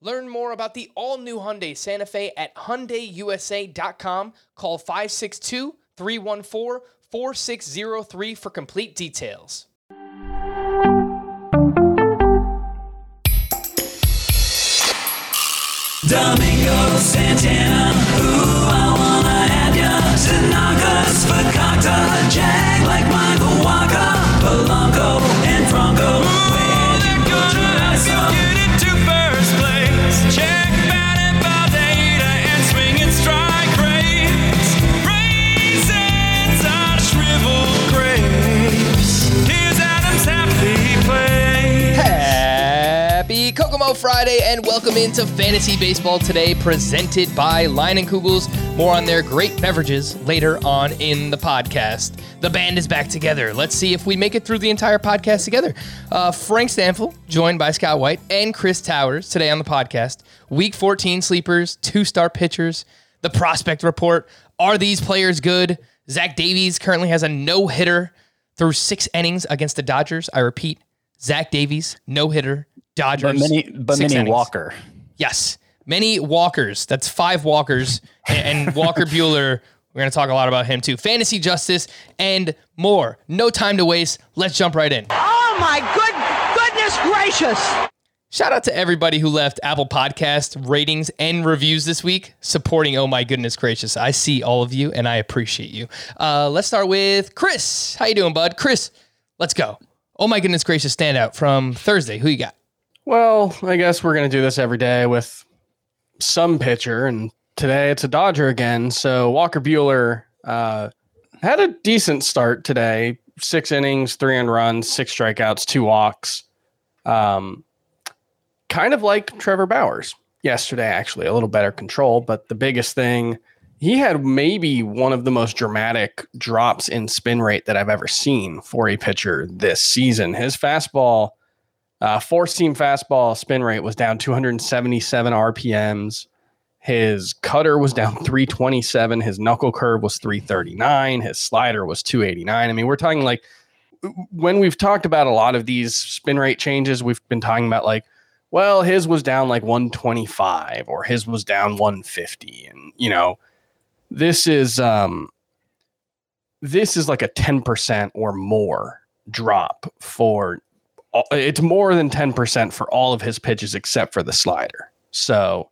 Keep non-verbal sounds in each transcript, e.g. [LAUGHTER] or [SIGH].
Learn more about the all-new Hyundai Santa Fe at hyundaiusa.com. Call 562-314-4603 for complete details. Domingo Santana, ooh, I wanna have ya. Fakakta, Jag Friday and welcome into Fantasy Baseball today, presented by Line and Kugels. More on their great beverages later on in the podcast. The band is back together. Let's see if we make it through the entire podcast together. Uh, Frank Stampfl, joined by Scott White and Chris Towers today on the podcast. Week 14 sleepers, two star pitchers, the prospect report. Are these players good? Zach Davies currently has a no hitter through six innings against the Dodgers. I repeat, Zach Davies, no hitter, Dodgers. But many, but many innings. Walker. Yes, many walkers. That's five walkers, and, and [LAUGHS] Walker Buehler. we're going to talk a lot about him too. Fantasy justice and more. No time to waste. Let's jump right in. Oh my good goodness gracious. Shout out to everybody who left Apple Podcast ratings and reviews this week, supporting Oh My Goodness Gracious. I see all of you and I appreciate you. Uh, let's start with Chris. How you doing, bud? Chris, let's go. Oh My Goodness Gracious standout from Thursday. Who you got? Well, I guess we're going to do this every day with some pitcher, and today it's a Dodger again. So Walker Buehler uh, had a decent start today. Six innings, three on runs, six strikeouts, two walks. Um, kind of like Trevor Bauer's yesterday, actually, a little better control. But the biggest thing, he had maybe one of the most dramatic drops in spin rate that I've ever seen for a pitcher this season. His fastball, uh, four seam fastball spin rate was down 277 RPMs. His cutter was down 327. His knuckle curve was 339. His slider was 289. I mean, we're talking like when we've talked about a lot of these spin rate changes, we've been talking about like, well, his was down like 125 or his was down 150. And, you know, this is, um, this is like a 10% or more drop for it's more than 10% for all of his pitches except for the slider. So,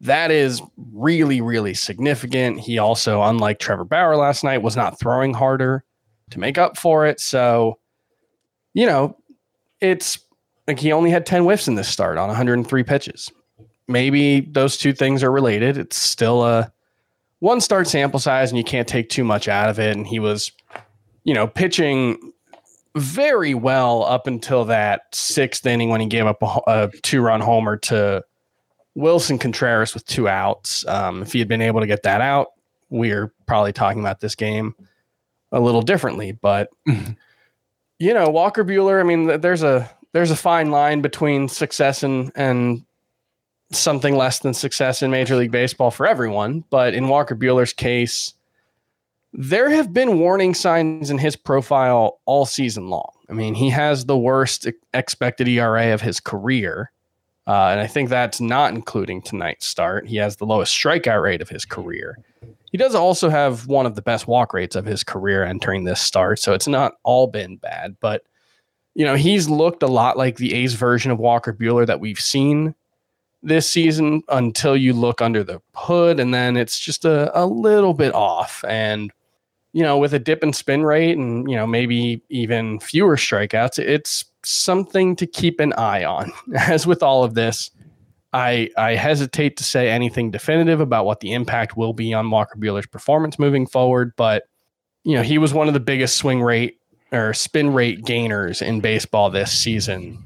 that is really, really significant. He also, unlike Trevor Bauer last night, was not throwing harder to make up for it. So, you know, it's like he only had 10 whiffs in this start on 103 pitches. Maybe those two things are related. It's still a one start sample size and you can't take too much out of it. And he was, you know, pitching very well up until that sixth inning when he gave up a, a two run homer to Willson Contreras with two outs. Um, if he had been able to get that out, we're probably talking about this game a little differently. But you know, Walker Buehler. I mean, there's a there's a fine line between success and and something less than success in Major League Baseball for everyone. But in Walker Buehler's case, there have been warning signs in his profile all season long. I mean, he has the worst expected ERA of his career. Uh, and I think that's not including tonight's start. He has the lowest strikeout rate of his career. He does also have one of the best walk rates of his career entering this start. So it's not all been bad, but you know, he's looked a lot like the ace version of Walker Buehler that we've seen this season until you look under the hood and then it's just a, a little bit off. And, you know, with a dip in spin rate and, you know, maybe even fewer strikeouts, it's something to keep an eye on. [LAUGHS] As with all of this, I I hesitate to say anything definitive about what the impact will be on Walker Buehler's performance moving forward, but you know, he was one of the biggest swing rate or spin rate gainers in baseball this season.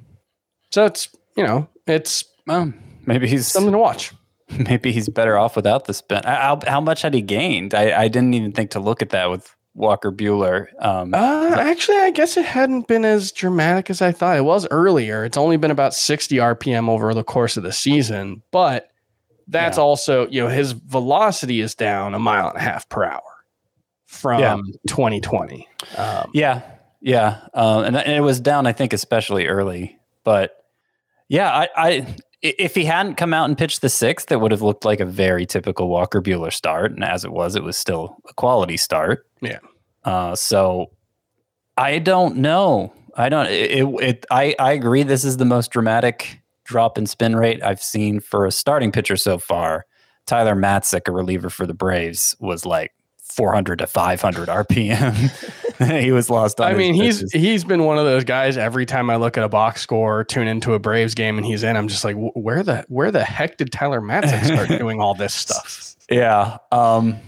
So it's, you know, it's well, maybe he's something to watch. [LAUGHS] Maybe he's better off without the spin. How, how much had he gained? I, I didn't even think to look at that with Walker Buehler. Um, uh, actually, I guess it hadn't been as dramatic as I thought. It was earlier. It's only been about 60 RPM over the course of the season, but that's yeah. also, you know, his velocity is down a mile and a half per hour from yeah. 2020. Um, yeah. Yeah. Uh, and, and, it was down, I think, especially early. But yeah, I, I, if he hadn't come out and pitched the sixth, it would have looked like a very typical Walker Buehler start. And as it was, it was still a quality start. Yeah. Uh, so I don't know. I don't. It, it. I. I agree. This is the most dramatic drop in spin rate I've seen for a starting pitcher so far. Tyler Matzek, a reliever for the Braves, was like 400 to 500 RPM. [LAUGHS] [LAUGHS] he was lost. I mean, he's pitches. he's been one of those guys. Every time I look at a box score, tune into a Braves game, and he's in, I'm just like, where the where the heck did Tyler Matzek start [LAUGHS] doing all this stuff? Yeah. Um,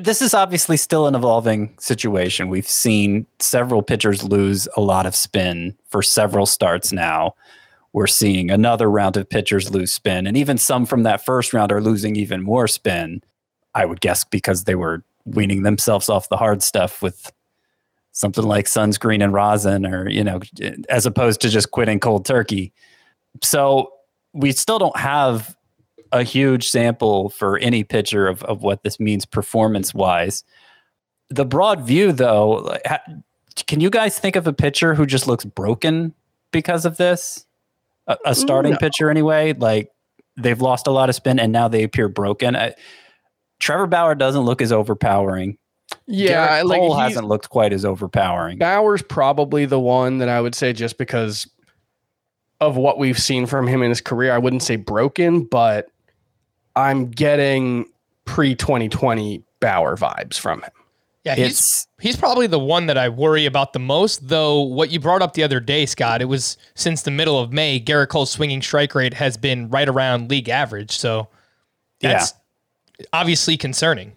this is obviously still an evolving situation. We've seen several pitchers lose a lot of spin for several starts now. We're seeing another round of pitchers lose spin, and even some from that first round are losing even more spin. I would guess because they were weaning themselves off the hard stuff with something like sunscreen and rosin, or you know, as opposed to just quitting cold turkey. So we still don't have a huge sample for any pitcher of, of what this means performance wise. The broad view, though, can you guys think of a pitcher who just looks broken because of this? A, a starting mm, no. pitcher, anyway. Like they've lost a lot of spin and now they appear broken. I, Trevor Bauer doesn't look as overpowering. Yeah, Gerrit like Cole hasn't looked quite as overpowering. Bauer's probably the one that I would say just because of what we've seen from him in his career. I wouldn't say broken, but I'm getting pre 2020 Bauer vibes from him. Yeah, he's he's probably the one that I worry about the most. Though what you brought up the other day, Scott, it was since the middle of May, Gerrit Cole's swinging strike rate has been right around league average. So that's yeah. obviously concerning.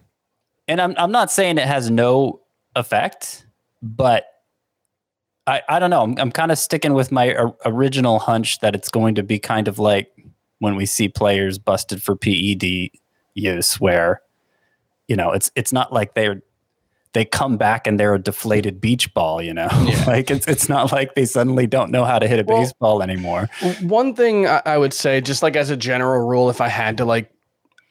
And I'm I'm not saying it has no effect, but I I don't know. I'm I'm kind of sticking with my original hunch that it's going to be kind of like when we see players busted for PED use, where you know it's it's not like they're they come back and they're a deflated beach ball, you know. Yeah. [LAUGHS] like it's it's not like they suddenly don't know how to hit a well, baseball anymore. One thing I would say, just like as a general rule, if I had to like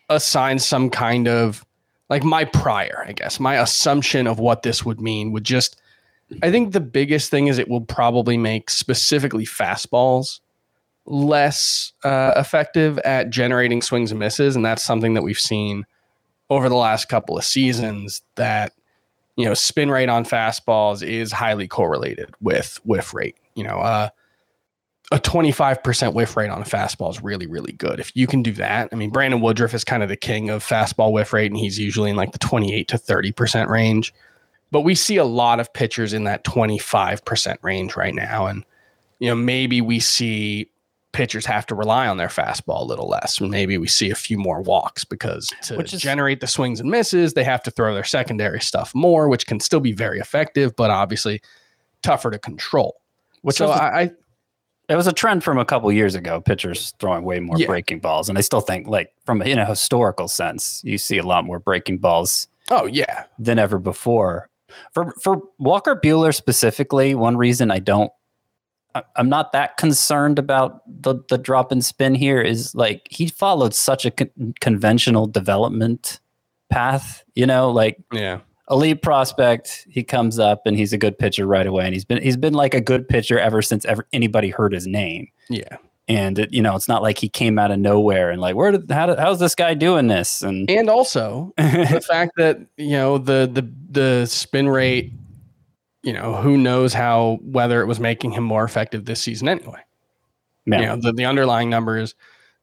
assign some kind of like my prior, I guess, my assumption of what this would mean would just I think the biggest thing is it will probably make specifically fastballs less uh, effective at generating swings and misses, and that's something that we've seen over the last couple of seasons. That you know, spin rate on fastballs is highly correlated with whiff rate. You know, uh, a 25% whiff rate on a fastball is really, really good. If you can do that, I mean, Brandon Woodruff is kind of the king of fastball whiff rate, and he's usually in like the 28 to 30% range. But we see a lot of pitchers in that 25% range right now. And, you know, maybe we see pitchers have to rely on their fastball a little less. Maybe we see a few more walks because to which is, generate the swings and misses, they have to throw their secondary stuff more, which can still be very effective, but obviously tougher to control. Which so I, I it was a trend from a couple years ago. Pitchers throwing way more yeah. breaking balls, and I still think, like from in a historical sense, you see a lot more breaking balls. Oh yeah, than ever before. For for Walker Buehler specifically, one reason I don't I'm not that concerned about the the drop in spin here. Is like he followed such a con- conventional development path. You know, like yeah, elite prospect. He comes up and he's a good pitcher right away, and he's been he's been like a good pitcher ever since ever anybody heard his name. Yeah, and it, you know it's not like he came out of nowhere and like where did how did, how's this guy doing this and [LAUGHS] and also the [LAUGHS] fact that you know the the the spin rate you know, who knows how whether it was making him more effective this season anyway. Yeah. You know, the, the underlying numbers.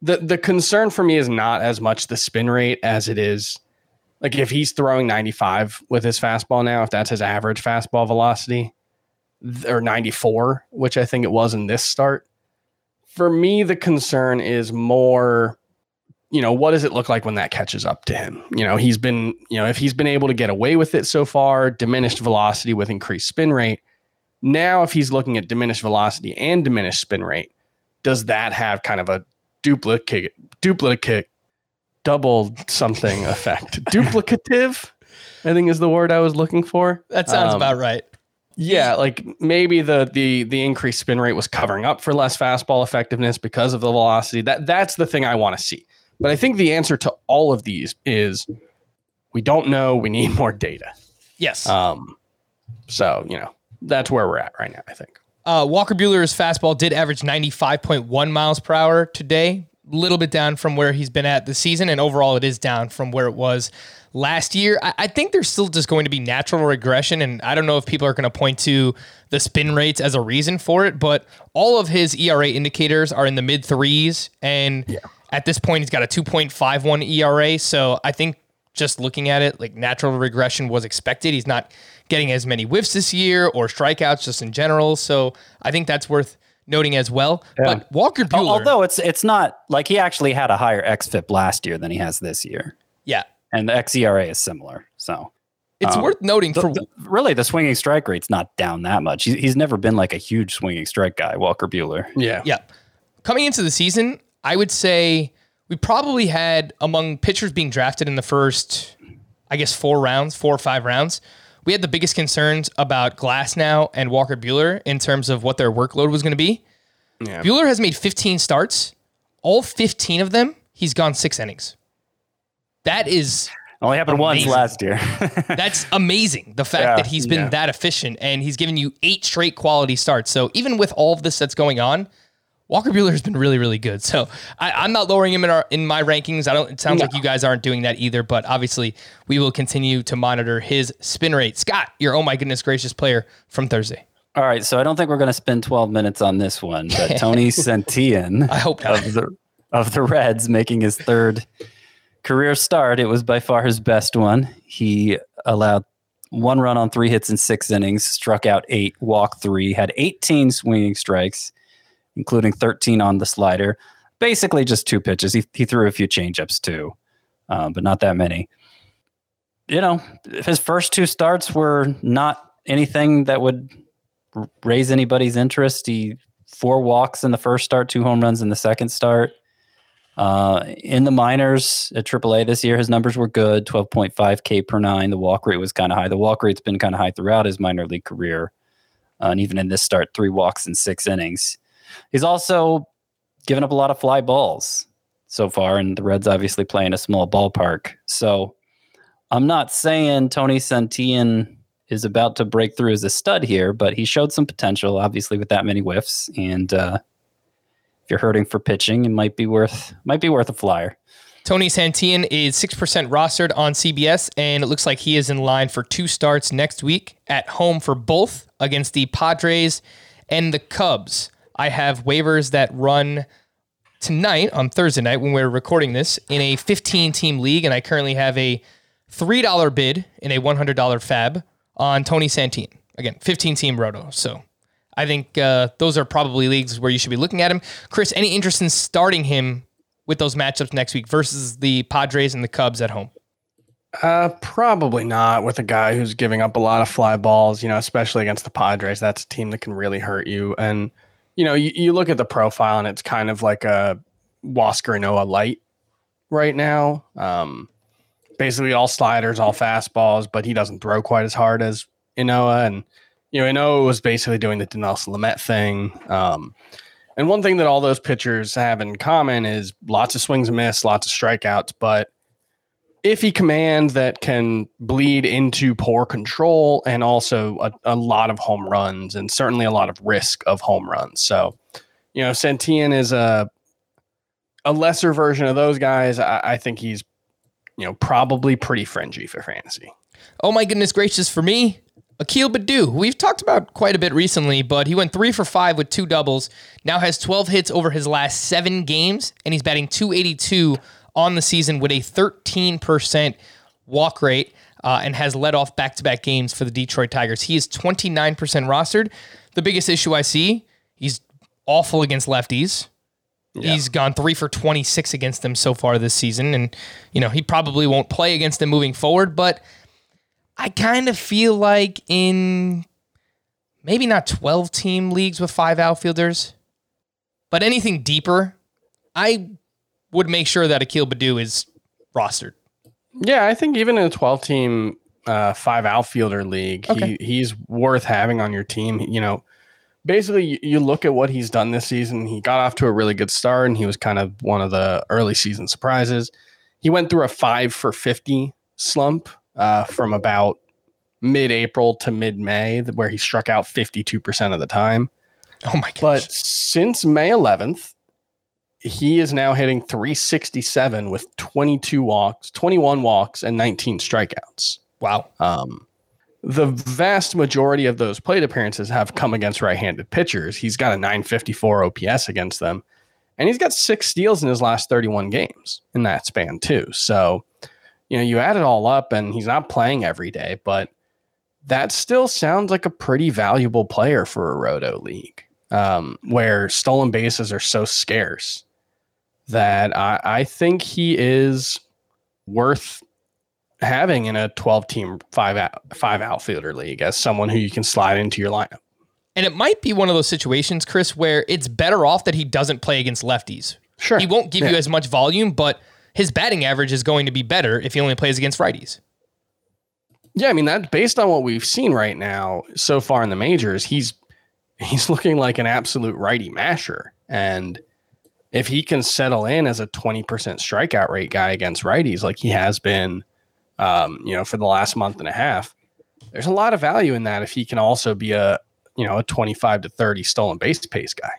The the concern for me is not as much the spin rate as it is like if he's throwing 95 with his fastball now, if that's his average fastball velocity, or 94, which I think it was in this start. For me, the concern is more you know, what does it look like when that catches up to him? You know, he's been, you know, if he's been able to get away with it so far, diminished velocity with increased spin rate. Now, if he's looking at diminished velocity and diminished spin rate, does that have kind of a duplicate, duplicate, double something effect? [LAUGHS] Duplicative, I think is the word I was looking for. That sounds Um, about right. Yeah, like maybe the the the increased spin rate was covering up for less fastball effectiveness because of the velocity. That that's the thing I want to see. But I think the answer to all of these is we don't know. We need [LAUGHS] more data. Yes. Um, so you know that's where we're at right now. I think. Uh, Walker Buehler's fastball did average 95.1 miles per hour today, little bit down from where he's been at this season, and overall it is down from where it was last year. I, I think there's still just going to be natural regression, and I don't know if people are going to point to the spin rates as a reason for it, but all of his ERA indicators are in the mid threes, and at this point he's got a 2.51 ERA. So I think just looking at it, like natural regression was expected. He's not getting as many whiffs this year or strikeouts just in general. So I think that's worth noting as well. But Walker Buehler, Although it's it's not like he actually had a higher xFIP last year than he has this year, yeah, and the xERA is similar. So it's Um, worth noting the- for the- really, the swinging strike rate's not down that much. He, he's never been like a huge swinging strike guy, Walker Buehler. Yeah. yeah. Coming into the season, I would say we probably had among pitchers being drafted in the first, I guess, four rounds, four or five rounds. We had the biggest concerns about Glasnow and Walker Buehler in terms of what their workload was going to be. Yeah. Buehler has made 15 starts. All 15 of them, he's gone six innings. That is Only happened once last year. [LAUGHS] [LAUGHS] that's amazing. The fact Yeah, that he's been yeah. that efficient and he's given you eight straight quality starts. So even with all of this that's going on, Walker Buehler has been really, really good. So I, I'm not lowering him in our in my rankings. I don't. It sounds like you guys aren't doing that either. But obviously, we will continue to monitor his spin rate. Scott, your oh my goodness gracious player from Thursday. All right, so I don't think we're going to spend 12 minutes on this one, but [LAUGHS] Tony Santillan I hope not. of the of the Reds making his third career start. It was by far his best one. He allowed one run on three hits in six innings, struck out eight, walked three, had 18 swinging strikes, including 13 on the slider. Basically, just two pitches. He, he threw a few changeups too, uh, but not that many. You know, his first two starts were not anything that would raise anybody's interest. He four walks in the first start, two home runs in the second start. Uh, in the minors at AAA this year, his numbers were good 12.5 K per nine. The walk rate was kind of high. The walk rate's been kind of high throughout his minor league career. Uh, and even in this start, three walks in six innings. He's also given up a lot of fly balls so far, and the Reds obviously play in a small ballpark. So I'm not saying Tony Santillan is about to break through as a stud here, but he showed some potential, obviously, with that many whiffs. And uh, if you're hurting for pitching, it might be worth might be worth a flyer. Tony Santillan is 6% rostered on CBS, and it looks like he is in line for two starts next week at home for both against the Padres and the Cubs. I have waivers that run tonight on Thursday night when we're recording this in a 15 team league, and I currently have a $3 bid in a $100 fab on Tony Santillan. Again, 15 team roto. So I think uh, those are probably leagues where you should be looking at him. Chris, any interest in starting him with those matchups next week versus the Padres and the Cubs at home? Uh, probably not with a guy who's giving up a lot of fly balls, you know, especially against the Padres. That's a team that can really hurt you. And, you know, you, you look at the profile and it's kind of like a Huascar Ynoa light right now. Um, basically all sliders, all fastballs, but he doesn't throw quite as hard as Ynoa. And, you know, Ynoa was basically doing the Dinelson Lamet thing. Um, and one thing that all those pitchers have in common is lots of swings and miss, lots of strikeouts, but iffy command that can bleed into poor control and also a, a lot of home runs and certainly a lot of risk of home runs. So, you know, Santillan is a a lesser version of those guys. I, I think he's, you know, probably pretty fringy for fantasy. Oh my goodness gracious for me, Akil Baddoo. We've talked about quite a bit recently, but he went three for five with two doubles. Now has 12 hits over his last seven games, and he's batting 282 on the season with a 13% walk rate. Uh, and has led off back-to-back games for the Detroit Tigers. He is 29% rostered. The biggest issue I see, he's awful against lefties. He's gone three for 26 against them so far this season. And, you know, he probably won't play against them moving forward. But I kind of feel like in maybe not 12 team leagues with five outfielders, but anything deeper, I would make sure that Akil Baddoo is rostered. Yeah, I think even in a 12 team uh, five outfielder league, Okay. he, he's worth having on your team. You know, basically, you, you look at what he's done this season. He got off to a really good start, and he was kind of one of the early season surprises. He went through a five for 50 slump uh, from about mid April to mid May, where he struck out 52% of the time. Oh my gosh. But since May 11th, he is now hitting 367 with 22 walks, 21 walks, and 19 strikeouts. wow. Um, the vast majority of those plate appearances have come against right-handed pitchers. He's got a 954 OPS against them, and he's got six steals in his last 31 games in that span too. So, you know, you add it all up, and he's not playing every day, but that still sounds like a pretty valuable player for a roto league, um, where stolen bases are so scarce that I, I think he is worth having in a 12 team five out, five outfielder league as someone who you can slide into your lineup. And it might be one of those situations, Chris, where it's better off that he doesn't play against lefties. Sure. He won't give you as much volume, but his batting average is going to be better if he only plays against righties. Yeah, I mean that based on what we've seen right now so far in the majors. He's he's looking like an absolute righty masher, and if he can settle in as a twenty percent strikeout rate guy against righties, like he has been, um, you know, for the last month and a half, there's a lot of value in that. If he can also be a you know a twenty five to thirty stolen base pace guy.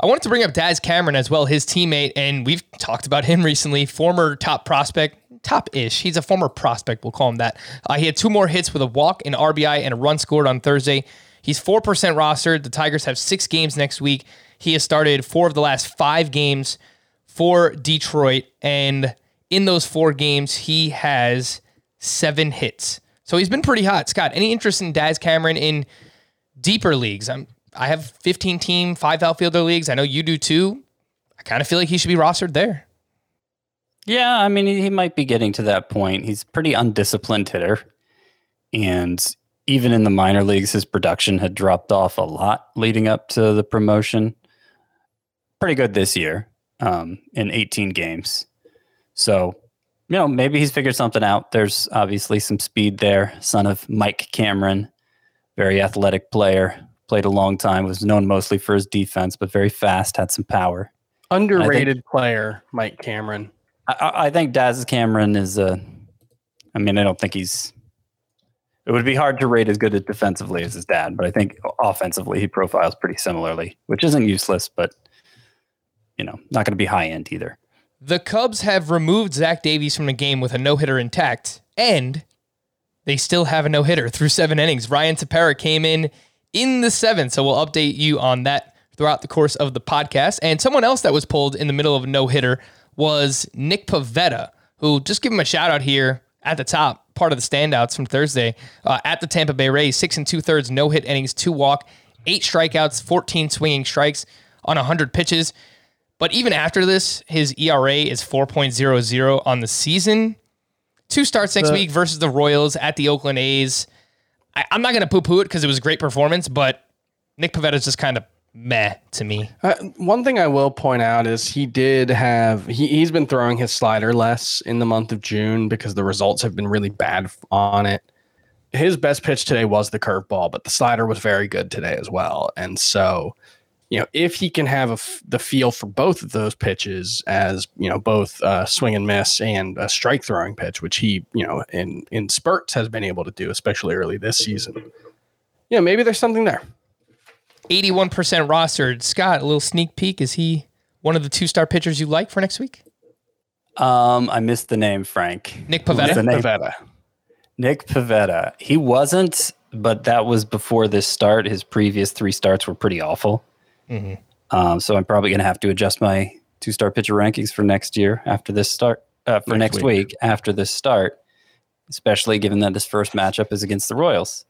I wanted to bring up Daz Cameron as well, his teammate, and we've talked about him recently. Former top prospect, top ish. He's a former prospect, we'll call him that. Uh, he had two more hits with a walk, an RBI, and a run scored on Thursday. He's 4% rostered. The Tigers have six games next week. He has started four of the last five games for Detroit, and in those four games, he has seven hits. So he's been pretty hot. Scott, any interest in Daz Cameron in deeper leagues? I'm, I have 15 team, five outfielder leagues. I know you do too. I kind of feel like he should be rostered there. Yeah, I mean, he might be getting to that point. He's pretty undisciplined hitter. And even in the minor leagues, his production had dropped off a lot leading up to the promotion. Pretty good this year um, in 18 games. So, you know, maybe he's figured something out. There's obviously some speed there. Son of Mike Cameron, very athletic player, played a long time, was known mostly for his defense, but very fast, had some power. Underrated player, Mike Cameron. I- I, think Daz Cameron is a. I mean, I don't think he's. It would be hard to rate as good defensively as his dad, but I think offensively he profiles pretty similarly, which isn't useless, but you know, not going to be high end either. The Cubs have removed Zach Davies from the game with a no hitter intact, and they still have a no hitter through seven innings. Ryan Tepera came in in the seventh, so we'll update you on that throughout the course of the podcast. And someone else that was pulled in the middle of a no hitter was Nick Pivetta, who just give him a shout out here at the top, part of the standouts from Thursday uh, at the Tampa Bay Rays, six and two thirds, no hit innings, two walk, eight strikeouts, 14 swinging strikes on 100 pitches. But even after this, his ERA is 4.00 on the season. Two starts next The- week versus the Royals at the Oakland A's. I, I'm not going to poo poo it because it was a great performance, but Nick Pivetta's just kind of meh to me. Uh, one thing I will point out is he did have he, he's been throwing his slider less in the month of June because the results have been really bad on it. His best pitch today was the curveball, but the slider was very good today as well. And so, you know, if he can have a f- the feel for both of those pitches as you know both uh, swing and miss and a strike throwing pitch, which he you know in in spurts has been able to do, especially early this season. Yeah, maybe there's something there. 81% rostered. Scott, a little sneak peek. Is he one of the two star pitchers you like for next week? Um, I missed the name, Frank. Nick Pivetta. the name? Pivetta. Nick Pivetta. He wasn't, but that was before this start. His previous three starts were pretty awful. Um, so I'm probably going to have to adjust my two star pitcher rankings for next year after this start, uh, for Next next, week. week. after this start, especially given that his first matchup is against the Royals.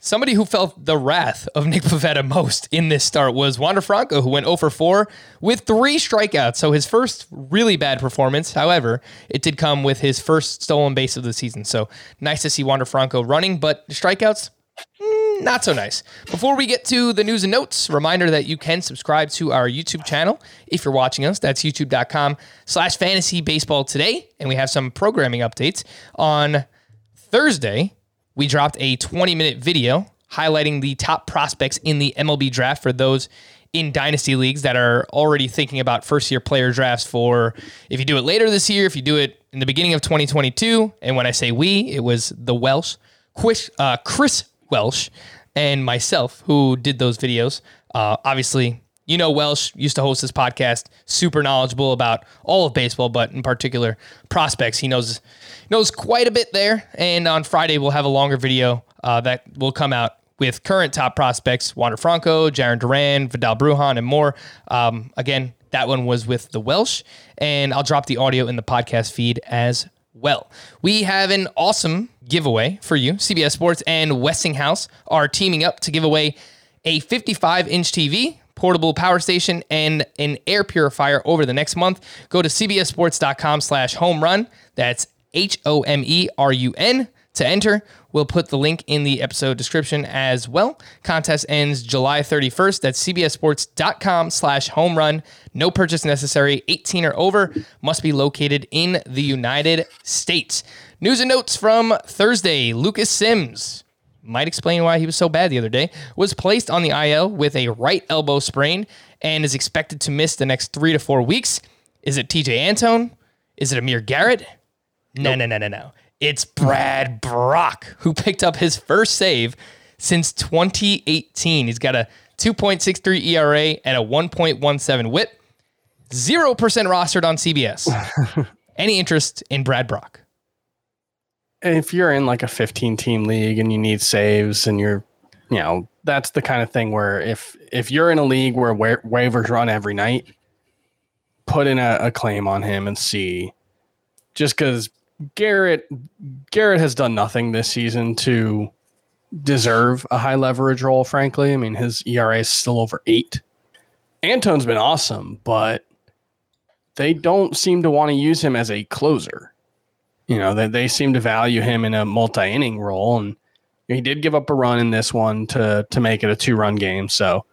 Somebody who felt the wrath of Nick Pivetta most in this start was Wander Franco, who went 0 for 4 with three strikeouts. So his first really bad performance. However, it did come with his first stolen base of the season. So nice to see Wander Franco running, but strikeouts, mm, not so nice. Before we get to the news and notes, reminder that you can subscribe to our YouTube channel if you're watching us. That's youtube.com slash fantasy baseball today. And we have some programming updates on Thursday we dropped a 20 minute video highlighting the top prospects in the MLB draft for those in dynasty leagues that are already thinking about first year player drafts for if you do it later this year, if you do it in the beginning of 2022. And when I say we, it was the Welsh, Chris, uh, Chris Welsh, and myself who did those videos. Uh, obviously, you know, Welsh used to host this podcast, super knowledgeable about all of baseball, but in particular prospects. He knows knows quite a bit there. And on Friday, we'll have a longer video uh, that will come out with current top prospects: Wander Franco, Jarren Duran, Vidal Brujan, and more. Um, again, that one was with the Welsh, and I'll drop the audio in the podcast feed as well. We have an awesome giveaway for you. CBS Sports and Westinghouse are teaming up to give away a 55 inch TV portable power station, and an air purifier over the next month. Go to cbsports.com slash home run. That's H O M E R U N to enter. We'll put the link in the episode description as well. Contest ends July 31st. That's cbsports.com slash home run. No purchase necessary. 18 or over. Must be located in the United States. News and notes from Thursday. Lucas Sims might explain why he was so bad the other day, was placed on the IL with a right elbow sprain and is expected to miss the next three to four weeks. Is it Tejay Antone? Is it Amir Garrett? No, no, no, no, no. It's Brad Brach, who picked up his first save since 2018. He's got a 2.63 ERA and a 1.17 whip. 0% rostered on CBS. [LAUGHS] Any interest in Brad Brach? if you're in like a 15 team league and you need saves and you're you know that's the kind of thing where if if you're in a league where wa- waivers run every night put in a, a claim on him and see just because garrett garrett has done nothing this season to deserve a high leverage role frankly i mean his era is still over eight antone's been awesome but they don't seem to want to use him as a closer you know, they, they seem to value him in a multi inning role. And he did give up a run in this one to to make it a two run game. So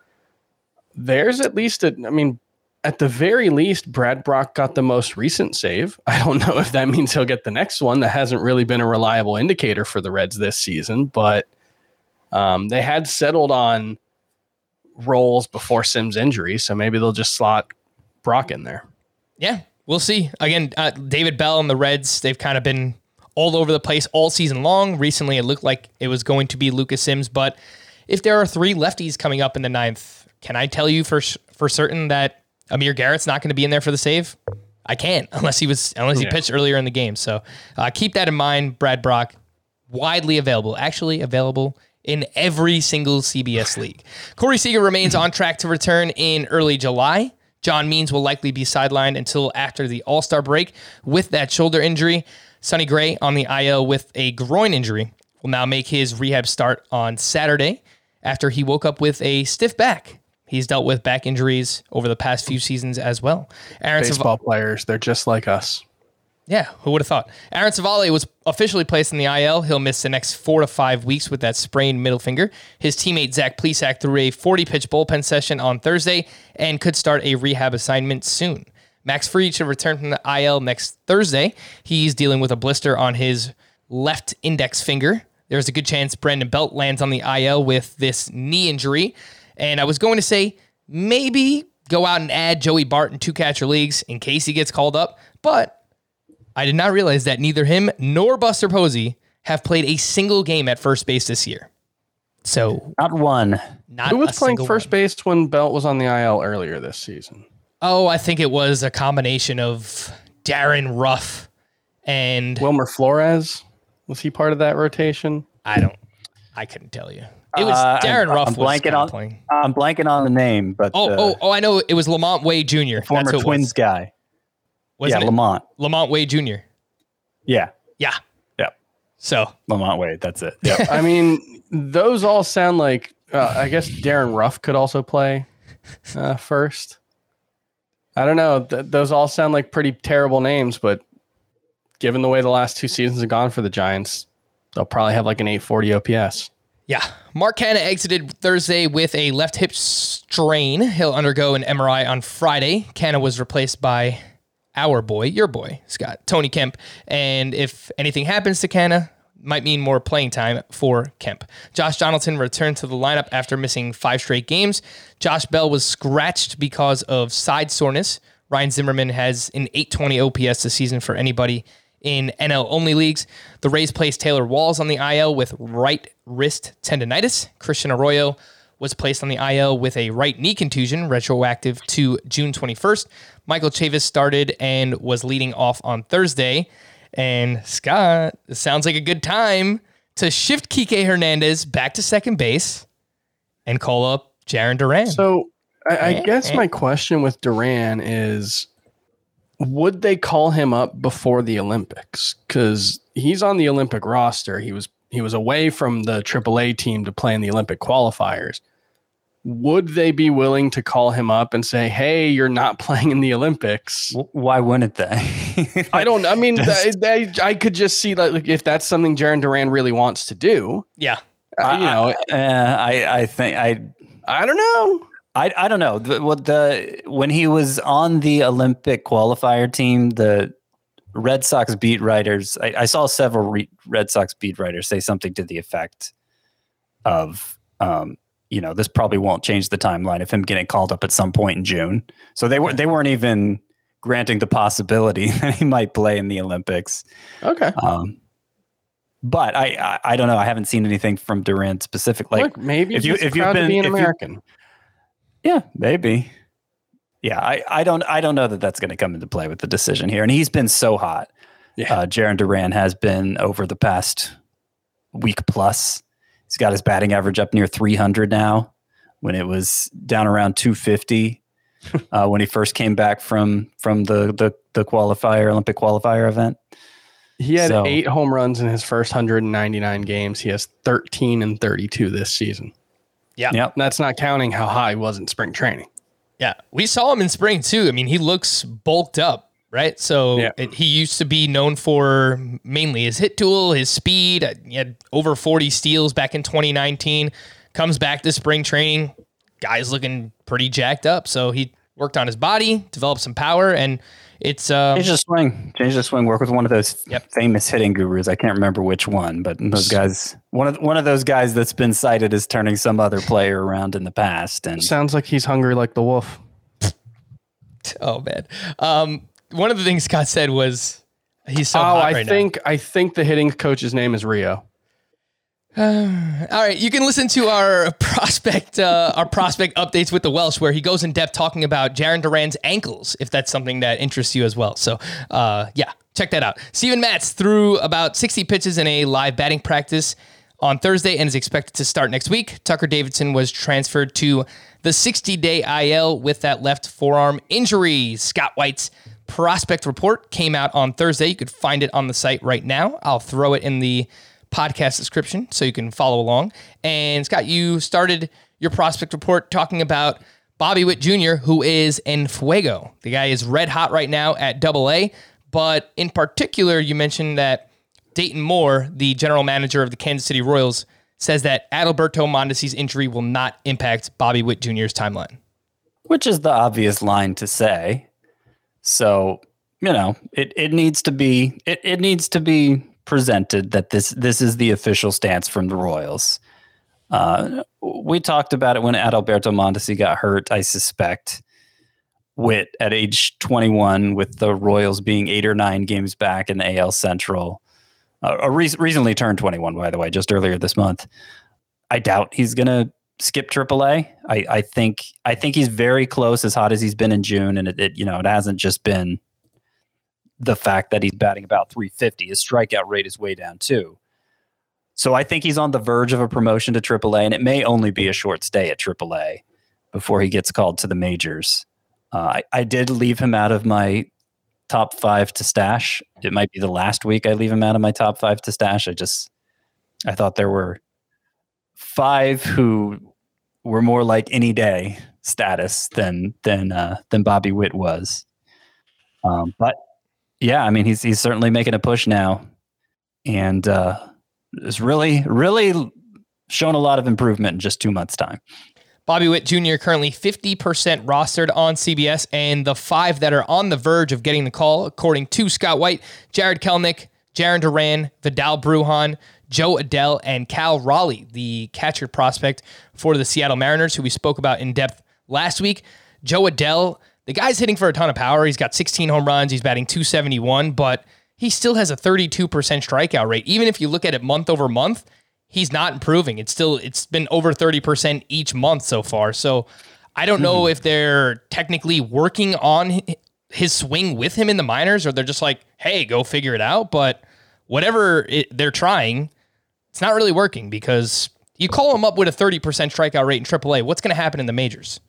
there's at least a I mean, at the very least, Brad Brach got the most recent save. I don't know if that means he'll get the next one. That hasn't really been a reliable indicator for the Reds this season, but um, they had settled on roles before Sims' injury, so maybe they'll just slot Brach in there. Yeah, we'll see. Again, uh, David Bell and the Reds, they've kind of been all over the place all season long. Recently, it looked like it was going to be Lucas Sims, but if there are three lefties coming up in the ninth, can I tell you for for certain that Amir Garrett's not going to be in there for the save? I can't [LAUGHS] unless he was unless he Yeah. pitched earlier in the game. So uh, keep that in mind. Brad Brach, widely available, actually available in every single CBS [LAUGHS] league. Corey Seager remains on track to return in early July. John Means will likely be sidelined until after the All Star break with that shoulder injury. Sonny Gray on the IL with a groin injury will now make his rehab start on Saturday after he woke up with a stiff back. He's dealt with back injuries over the past few seasons as well. Aaron Sav- Baseball players, they're just like us. yeah, who would have thought? Aaron Civale was officially placed in the IL. He'll miss the next four to five weeks with that sprained middle finger. His teammate Zach Plesac threw a 40 pitch bullpen session on Thursday and could start a rehab assignment soon. Max Fried should return from the IL next Thursday. He's dealing with a blister on his left index finger. There's a good chance Brandon Belt lands on the IL with this knee injury. And I was going to say maybe go out and add Joey Bart in two catcher leagues in case he gets called up, but I did not realize that neither him nor Buster Posey have played a single game at first base this year. So Not one. not Who a was playing first one. base when Belt was on the IL earlier this season? Oh, I think it was a combination of Darin Ruf and Wilmer Flores was he part of that rotation? I don't, I couldn't tell you. It was Uh, Darren I'm- Ruff I'm blanking kinda on- playing. I'm blanking on the name, but Oh, uh, oh, oh! I know it was LaMonte Wade Jr. former That's Twins was. guy. Wasn't yeah, it? LaMonte. LaMonte Wade Jr. Yeah. Yeah. Yeah. So LaMonte Wade. That's it. Yeah. [LAUGHS] I mean, those all sound like. Uh, I guess Darin Ruf could also play uh, first. I don't know. Th- those all sound like pretty terrible names, but given the way the last two seasons have gone for the Giants, they'll probably have like an 840 OPS. Yeah. Mark Canha exited Thursday with a left hip strain. He'll undergo an MRI on Friday. Canha was replaced by our boy, your boy, Scott, Tony Kemp. And if anything happens to Canha, might mean more playing time for Kemp. Josh Donaldson returned to the lineup after missing five straight games. Josh Bell was scratched because of side soreness. Ryan Zimmerman has an 820 OPS this season for anybody in NL only leagues. The Rays placed Taylor Walls on the IL with right wrist tendonitis. Christian Arroyo was placed on the IL with a right knee contusion, retroactive to June 21st. Michael Chavis started and was leading off on Thursday. And Scott, it sounds like a good time to shift Kike Hernandez back to second base and call up Jarren Duran. So I, I guess my question with Duran is would they call him up before the Olympics? Because he's on the Olympic roster. He was he was away from the AAA team to play in the Olympic qualifiers. Would they be willing to call him up and say, "Hey, you're not [LAUGHS] playing in the Olympics"? Why wouldn't they? [LAUGHS] I don't. I mean, Just- I, I, I could just see that like, if that's something Jarren Duran really wants to do. yeah. uh, you know, Uh, I I think I I don't know. I I don't know. What the when he was on the Olympic qualifier team, the Red Sox beat writers. I, I saw several re, Red Sox beat writers say something to the effect of, um, you know, this probably won't change the timeline of him getting called up at some point in June. So they were they weren't even granting the possibility [LAUGHS] that he might play in the Olympics. Okay. Um, but I, I I don't know. I haven't seen anything from Durant specific. Like Look, maybe if you- you if you've to been- be an if you- American. Yeah, maybe. Yeah, I, I don't I don't know that that's going to come into play with the decision here. And he's been so hot. Yeah. Uh, Jarren Duran has been over the past week plus. He's got his batting average up near 300 now, when it was down around 250 [LAUGHS] uh, when he first came back from from the the the qualifier Olympic qualifier event. He had So- eight home runs in his first 199 games. He has 13 and 32 this season. Yeah. Yep. That's not counting how high he was in spring training. Yeah, we saw him in spring too. I mean, he looks bulked up, right? So Yeah. it, he used to be known for mainly his hit tool, his speed. Uh, He had over 40 steals back in 2019. Comes back to spring training, guy's looking pretty jacked up. So he worked on his body, developed some power, and it's um, Change the swing. Change the swing. Work with one of those Yep. famous hitting gurus. I can't remember which one, but those guys. One of one of those guys that's been cited as turning some other player around in the past. And Sounds like he's hungry like the wolf. [LAUGHS] oh man. Um, one of the things Scott said was he's so oh, hot I right now. think I think the hitting coach's name is Rio. [SIGHS] All right, you can listen to our prospect uh, our prospect updates with the Welsh, where he goes in depth talking about Jarren Duran's ankles, if that's something that interests you as well. So, uh, yeah, check that out. Steven Matz threw about 60 pitches in a live batting practice on Thursday and is expected to start next week. Tucker Davidson was transferred to the 60 day IL with that left forearm injury. Scott White's prospect report came out on Thursday. You could find it on the site right now. I'll throw it in the podcast description so you can follow along. And Scott, you started your prospect report talking about Bobby Witt Jr., who is in Fuego. The guy is red hot right now at double A. But in particular, you mentioned that Dayton Moore, the general manager of the Kansas City Royals, says that Adalberto Mondesi's injury will not impact Bobby Witt Jr.'s timeline. which is the obvious line to say. So you know, it, it needs to be it, it needs to be presented that this this is the official stance from the Royals. Uh, we talked about it when Adalberto Mondesi got hurt. I suspect Witt at age 21, with the Royals being eight or nine games back in the AL Central, uh, uh, re- recently turned 21, by the way, just earlier this month. I doubt he's going to skip AAA. I, I think I think he's very close, as hot as he's been in June, and it, it you know it hasn't just been the fact that he's batting about 350. His strikeout rate is way down too. So I think he's on the verge of a promotion to AAA, and it may only be a short stay at AAA before he gets called to the majors. Uh, I, I did leave him out of my top five to stash. It might be the last week I leave him out of my top five to stash. I just I thought there were five who were more like any day status than than uh, than Bobby Witt was. Um, but yeah, I mean he's he's certainly making a push now, and uh, it's really really shown a lot of improvement in just two months' time. Bobby Witt Jr. currently 50% rostered on CBS, and the five that are on the verge of getting the call, according to Scott White, Jarred Kelenic, Jarren Duran, Vidal Brujan, Jo Adell, and Cal Raleigh, the catcher prospect for the Seattle Mariners, who we spoke about in depth last week. Jo Adell, the guy's hitting for a ton of power. He's got 16 home runs. He's batting 271, but he still has a 32% strikeout rate. Even if you look at it month over month, he's not improving. It's still it's been over 30% each month so far. So I don't know hmm. if they're technically working on his swing with him in the minors or they're just like, "Hey, go figure it out." But whatever it, they're trying, it's not really working because you call him up with a 30% strikeout rate in AAA, what's going to happen in the majors?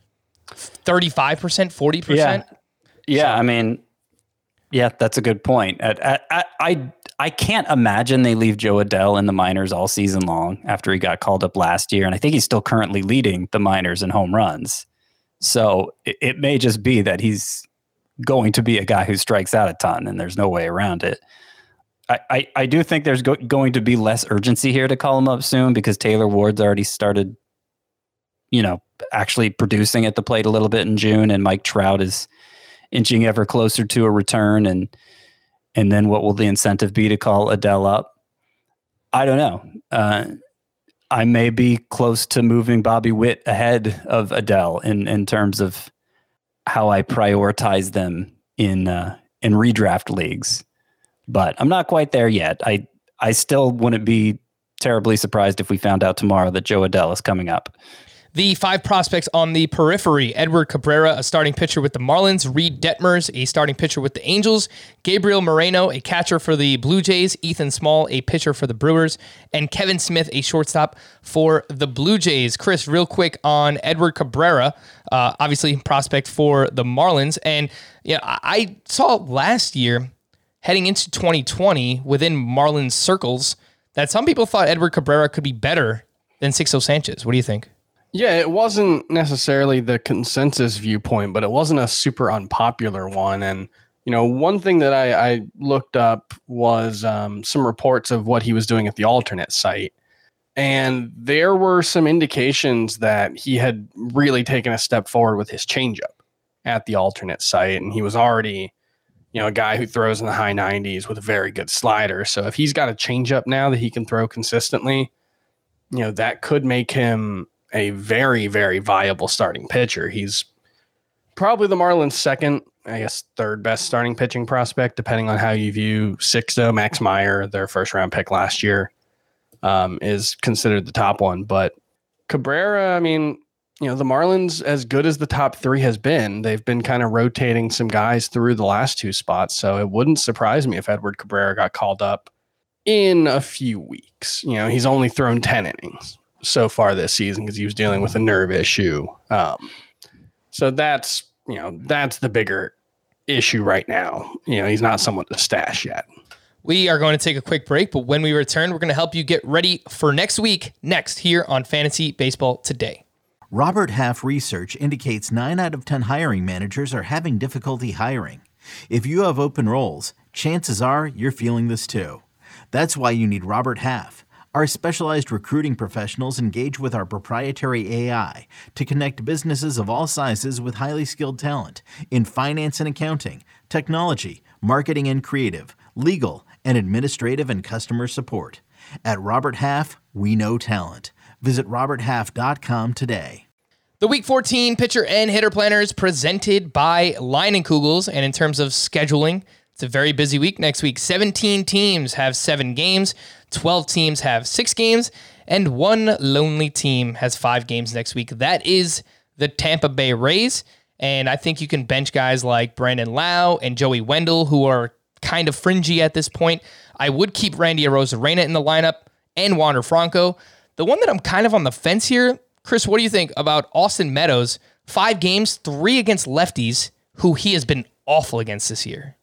35%, 40%? Yeah. Yeah, I mean, yeah, that's a good point. At, at, at, I I can't imagine they leave Jo Adell in the minors all season long after he got called up last year, and I think he's still currently leading the minors in home runs. So it, it may just be that he's going to be a guy who strikes out a ton, and there's no way around it. I, I, I do think there's go, going to be less urgency here to call him up soon because Taylor Ward's already started, you know, actually producing at the plate a little bit in June, and Mike Trout is inching ever closer to a return and and then what will the incentive be to call Adell up? I don't know. Uh, I may be close to moving Bobby Witt ahead of Adell in in terms of how I prioritize them in uh, in redraft leagues, but I'm not quite there yet. I I still wouldn't be terribly surprised if we found out tomorrow that Jo Adell is coming up. The five prospects on the periphery Edward Cabrera, a starting pitcher with the Marlins, Reid Detmers, a starting pitcher with the Angels, Gabriel Moreno, a catcher for the Blue Jays, Ethan Small, a pitcher for the Brewers, and Kevin Smith, a shortstop for the Blue Jays. Chris, real quick on Edward Cabrera, uh, obviously prospect for the Marlins. And yeah, I saw last year, heading into 2020, within Marlins circles, that some people thought Edward Cabrera could be better than Sixto Sanchez. What do you think? Yeah, it wasn't necessarily the consensus viewpoint, but it wasn't a super unpopular one. And you know, one thing that I, I looked up was um, some reports of what he was doing at the alternate site, and there were some indications that he had really taken a step forward with his changeup at the alternate site, and he was already, you know, a guy who throws in the high 90s with a very good slider. So if he's got a changeup now that he can throw consistently, you know, that could make him a very, very viable starting pitcher. He's probably the Marlins' second, I guess, third best starting pitching prospect, depending on how you view Sixto. Max Meyer, their first round pick last year, um, is considered the top one. But Cabrera, I mean, you know, the Marlins, as good as the top three has been, they've been kind of rotating some guys through the last two spots. So it wouldn't surprise me if Edward Cabrera got called up in a few weeks. You know, he's only thrown 10 innings so far this season because he was dealing with a nerve issue. Um, so that's you know that's the bigger issue right now. You know he's not someone to stash yet. We are going to take a quick break, but when we return, we're going to help you get ready for next week, next here on Fantasy Baseball Today. Robert Half research indicates 9 out of 10 hiring managers are having difficulty hiring. If you have open roles, chances are you're feeling this too. That's why you need Robert Half. Our specialized recruiting professionals engage with our proprietary AI to connect businesses of all sizes with highly skilled talent in finance and accounting, technology, marketing and creative, legal, and administrative and customer support. At Robert Half, we know talent. Visit RobertHalf.com today. The Week 14 pitcher and hitter planners presented by Leinenkugels. And in terms of scheduling, it's a very busy week next week. 17 teams have seven games, 12 teams have six games, and one lonely team has five games next week. That is the Tampa Bay Rays. And I think you can bench guys like Brandon Lowe and Joey Wendle, who are kind of fringy at this point. I would keep Randy Arozarena in the lineup and Wander Franco. The one that I'm kind of on the fence here, Chris, what do you think about Austin Meadows? Five games, three against lefties, who he has been awful against this year.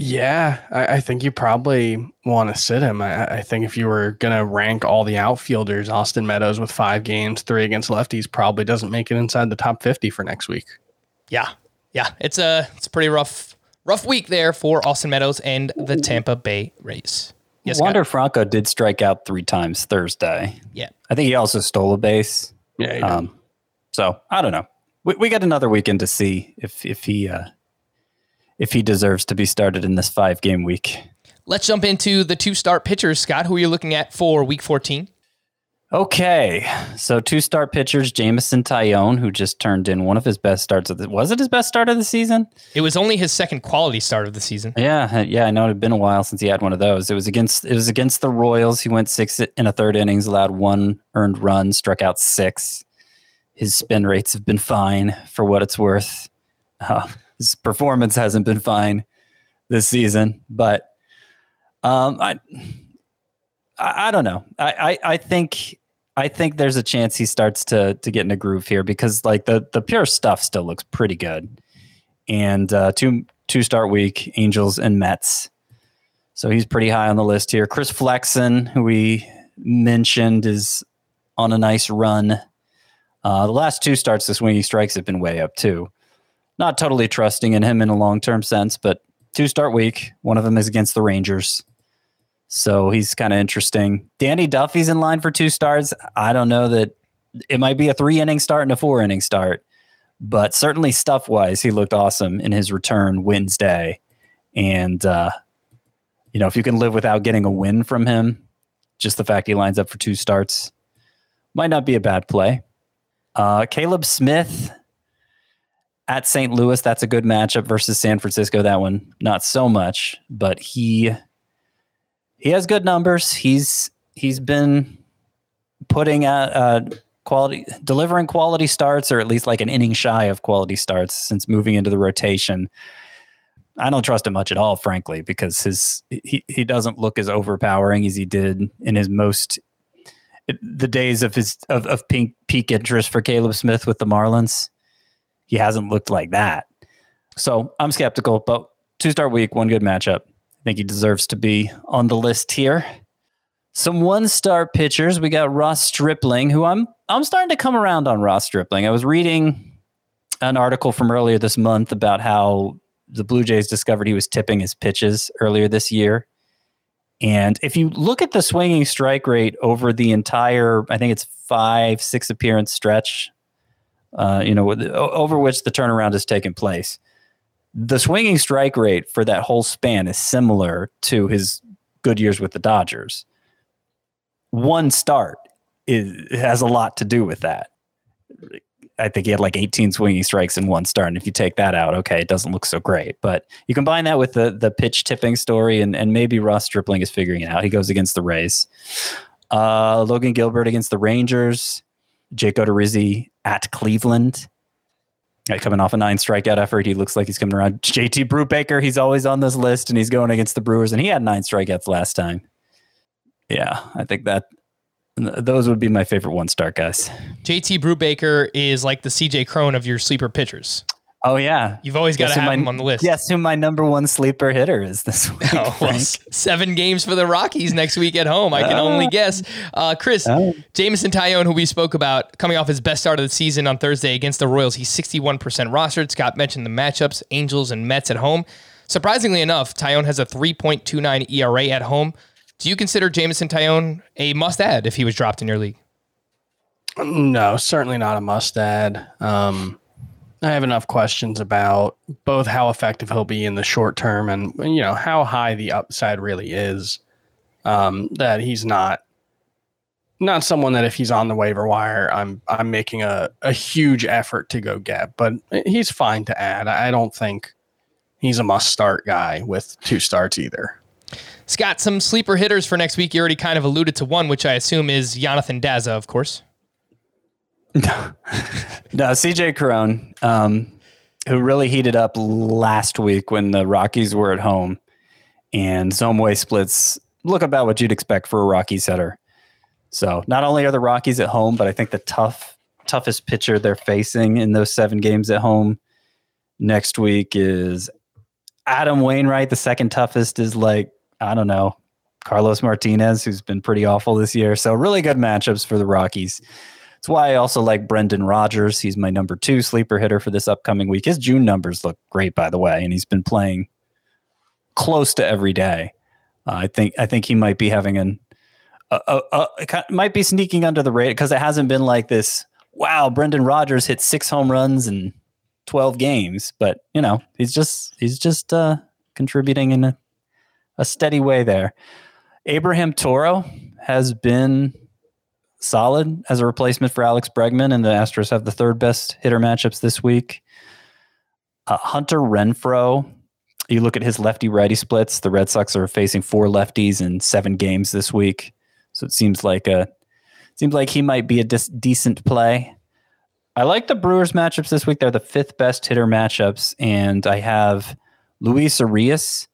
Yeah, I, I think you probably want to sit him. I, I think if you were going to rank all the outfielders, Austin Meadows with five games, three against lefties, probably doesn't make it inside the top 50 for next week. Yeah, yeah, it's a it's a pretty rough rough week there for Austin Meadows and the Tampa Bay Rays. Yes, Wander Scott? Franco did strike out three times Thursday. Yeah. I think he also stole a base. Yeah, Um, so I don't know. We, we got another weekend to see if if he uh, if he deserves to be started in this five game week. Let's jump into the two start pitchers, Scott. Who are you looking at for Week 14? Okay, so two start pitchers, Jameson Taillon, who just turned in one of his best starts of the. Was it his best start of the season? It was only his second quality start of the season. Yeah, yeah, I know it had been a while since he had one of those. It was against it was against the Royals. He went six in a third innings, allowed one earned run, struck out six. His spin rates have been fine for what it's worth. Uh, his performance hasn't been fine this season, but um, I, I don't know. I, I I think I think there's a chance he starts to to get in a groove here because like the the pure stuff still looks pretty good, and uh, two two start week Angels and Mets, so he's pretty high on the list here. Chris Flexen, who we mentioned, is on a nice run. Uh, the last two starts, the swinging strikes have been way up too. Not totally trusting in him in a long term sense, but two start week. One of them is against the Rangers. So he's kind of interesting. Danny Duffy's in line for two starts. I don't know that it might be a three inning start and a four inning start, but certainly stuff wise, he looked awesome in his return Wednesday. And, uh, you know, if you can live without getting a win from him, just the fact he lines up for two starts might not be a bad play. Uh, Caleb Smith at St. Louis, that's a good matchup versus San Francisco. That one, not so much, but he he has good numbers. He's he's been putting out uh, quality, delivering quality starts, or at least like an inning shy of quality starts since moving into the rotation. I don't trust him much at all, frankly, because his he he doesn't look as overpowering as he did in his most the days of his of, of peak peak interest for Caleb Smith with the Marlins. He hasn't looked like that. So I'm skeptical, but two star week, one good matchup. I think he deserves to be on the list here. Some one star pitchers. We got Ross Stripling, who I'm I'm starting to come around on Ross Stripling. I was reading an article from earlier this month about how the Blue Jays discovered he was tipping his pitches earlier this year. And if you look at the swinging strike rate over the entire, I think it's five, six appearance stretch, uh, you know, over which the turnaround has taken place, the swinging strike rate for that whole span is similar to his good years with the Dodgers. One start is, has a lot to do with that. I think he had like 18 swinging strikes in one start. And if you take that out, okay, it doesn't look so great. But you combine that with the the pitch tipping story, and, and maybe Ross Stripling is figuring it out. He goes against the Rays. Uh, Logan Gilbert against the Rangers. Jake Odorizzi at Cleveland. Coming off a nine strikeout effort, he looks like he's coming around. JT Brubaker, he's always on this list, and he's going against the Brewers, and he had nine strikeouts last time. Yeah, I think that those would be my favorite one star guys. JT Brubaker is like the CJ Cron of your sleeper pitchers. Oh yeah, You've always got to who have my- him on the list. Guess who my number one sleeper hitter is this [LAUGHS] week? Oh, well, seven games for the Rockies next week at home. I can only guess. Uh, Chris, Oh. Jameson Taillon, who we spoke about, coming off his best start of the season on Thursday against the Royals, he's 61% rostered. Scott mentioned the matchups, Angels and Mets at home. Surprisingly enough, Taillon has a 3.29 ERA at home. Do you consider Jameson Taillon a must add if he was dropped in your league? No, certainly not a must add. Um, I have enough questions about both how effective he'll be in the short term and you know how high the upside really is. Um, that he's not not someone that if he's on the waiver wire, I'm I'm making a, a huge effort to go get. But he's fine to add. I don't think he's a must start guy with two starts either. Scott, some sleeper hitters for next week. You already kind of alluded to one, which I assume is Yonathan Daza, of course. [LAUGHS] No, CJ Cron, um, who really heated up last week when the Rockies were at home, and zone way splits look about what you'd expect for a Rockies hitter. So not only are the Rockies at home, but I think the tough toughest pitcher they're facing in those seven games at home next week is Adam Wainwright, the second toughest is like, I don't know, Carlos Martinez, who's been pretty awful this year. So really good matchups for the Rockies. That's why I also like Brendan Rodgers. He's my number two sleeper hitter for this upcoming week. His June numbers look great, by the way, and he's been playing close to every day. Uh, I think I think he might be having an a, a, might be sneaking under the radar because it hasn't been like this. Wow, Brendan Rodgers hit six home runs in twelve games, but you know he's just he's just uh, contributing in a, a steady way there. Abraham Toro has been solid as a replacement for Alex Bregman, and the Astros have the third best hitter matchups this week. Uh, Hunter Renfroe, you look at his lefty righty splits. The Red Sox are facing four lefties in seven games this week, so it seems like a seems like he might be a dis- decent play. I like the Brewers matchups this week. They're the fifth best hitter matchups, and I have Luis Urias,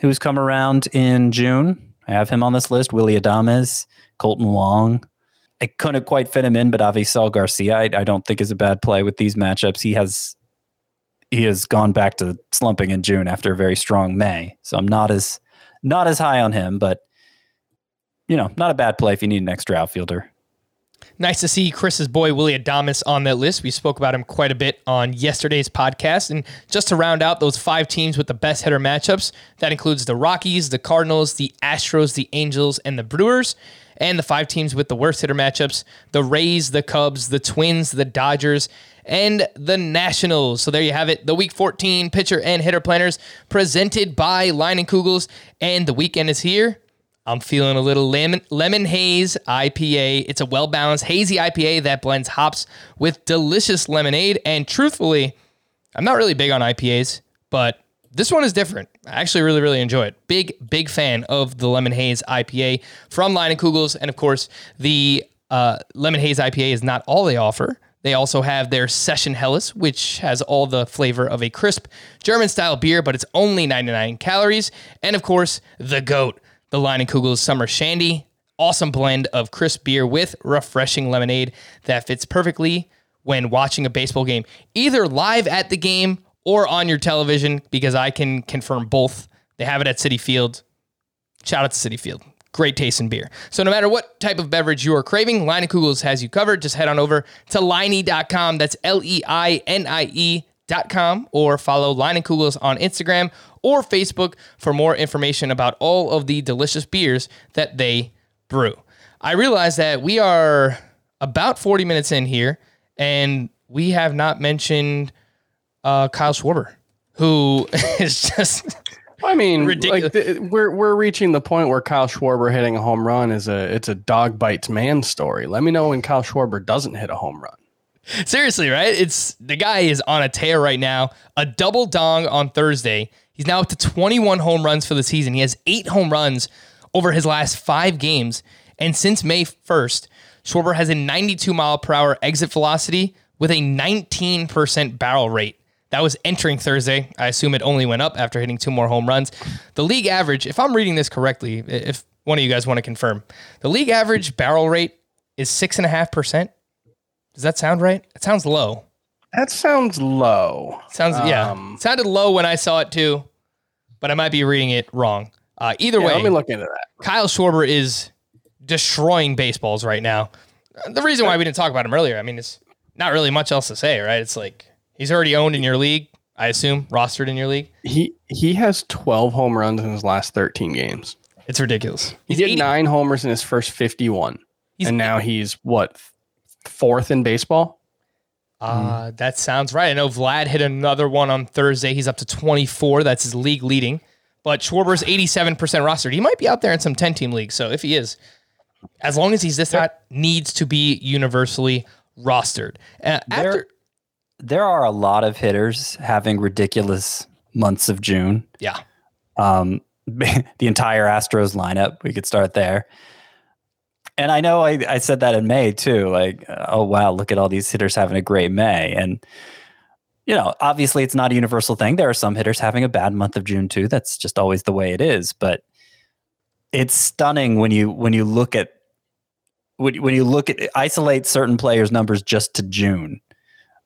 who's come around in June. I have him on this list. Willie Adames, Kolten Wong, I couldn't quite fit him in, but Avisail Garcia, I, I don't think is a bad play with these matchups. He has he has gone back to slumping in June after a very strong May, so I'm not as not as high on him, but you know, not a bad play if you need an extra outfielder. Nice to see Chris's boy Willie Adames on that list. We spoke about him quite a bit on yesterday's podcast. And just to round out those five teams with the best hitter matchups, that includes the Rockies, the Cardinals, the Astros, the Angels, and the Brewers and the five teams with the worst hitter matchups the Rays, the Cubs, the Twins, the Dodgers, and the Nationals. So there you have it. The Week 14 pitcher and hitter planners presented by Leinenkugels. And Kugels. And the weekend is here. I'm feeling a little lemon, lemon haze IPA. It's a well balanced hazy IPA that blends hops with delicious lemonade. And truthfully, I'm not really big on IPAs, but this one is different. I actually really, really enjoy it. Big, big fan of the Lemon Haze IPA from Leinenkugels. And Kugels. And of course, the uh, Lemon Haze IPA is not all they offer. They also have their Session Helles, which has all the flavor of a crisp German style beer, but it's only 99 calories. And of course, the GOAT, the Leinenkugels Summer Shandy. Awesome blend of crisp beer with refreshing lemonade that fits perfectly when watching a baseball game, either live at the game or on your television because I can confirm both. They have it at Citi Field. Shout out to Citi Field. Great taste in beer. So no matter what type of beverage you are craving, Leinenkugels has you covered. Just head on over to Leinie.com. That's L-E-I-N-I-E.com or follow Leinenkugels on Instagram or Facebook for more information about all of the delicious beers that they brew. I realize that we are about 40 minutes in here and we have not mentioned – uh, Kyle Schwarber, who [LAUGHS] is just. I mean, ridiculous. like we're we're reaching the point where Kyle Schwarber hitting a home run is a it's a dog bites man story. Let me know when Kyle Schwarber doesn't hit a home run. Seriously, right? It's the guy is on a tear right now. A double dong on Thursday. He's now up to 21 home runs for the season. He has eight home runs over his last five games, and since May 1st, Schwarber has a 92 mile per hour exit velocity with a 19% barrel rate. That was entering Thursday. I assume it only went up after hitting two more home runs. The league average, if I'm reading this correctly, if one of you guys want to confirm, the league average barrel rate is six and a half percent. Does that sound right? It sounds low. That sounds low. Sounds yeah. Um, sounded low when I saw it too, but I might be reading it wrong. Uh, either yeah, way, let me look into that. Kyle Schwarber is destroying baseballs right now. The reason why we didn't talk about him earlier, I mean, it's not really much else to say, right? It's like He's already owned in your league, I assume, rostered in your league. He he has 12 home runs in his last 13 games. It's ridiculous. He did 80. nine homers in his first 51. He's and now he's what fourth in baseball? Uh, mm. that sounds right. I know Vlad hit another one on Thursday. He's up to 24. That's his league leading. But Schwarber's 87% rostered. He might be out there in some 10 team leagues. So if he is, as long as he's this hot, needs to be universally rostered. Uh, after there are a lot of hitters having ridiculous months of June. Yeah. Um, [LAUGHS] the entire Astros lineup, we could start there. And I know I, I said that in May too. Like, oh, wow, look at all these hitters having a great May. And, you know, obviously it's not a universal thing. There are some hitters having a bad month of June too. That's just always the way it is. But it's stunning when you when you look at when, when you look at isolate certain players' numbers just to June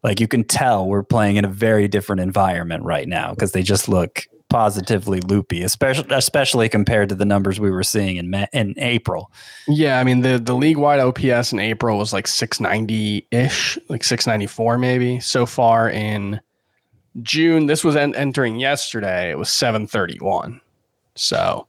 like you can tell we're playing in a very different environment right now because they just look positively loopy, especially especially compared to the numbers we were seeing in in April. Yeah, I mean the the league wide OPS in April was like 690 ish, like 694 maybe. So far in June, this was en- entering yesterday. It was 731. So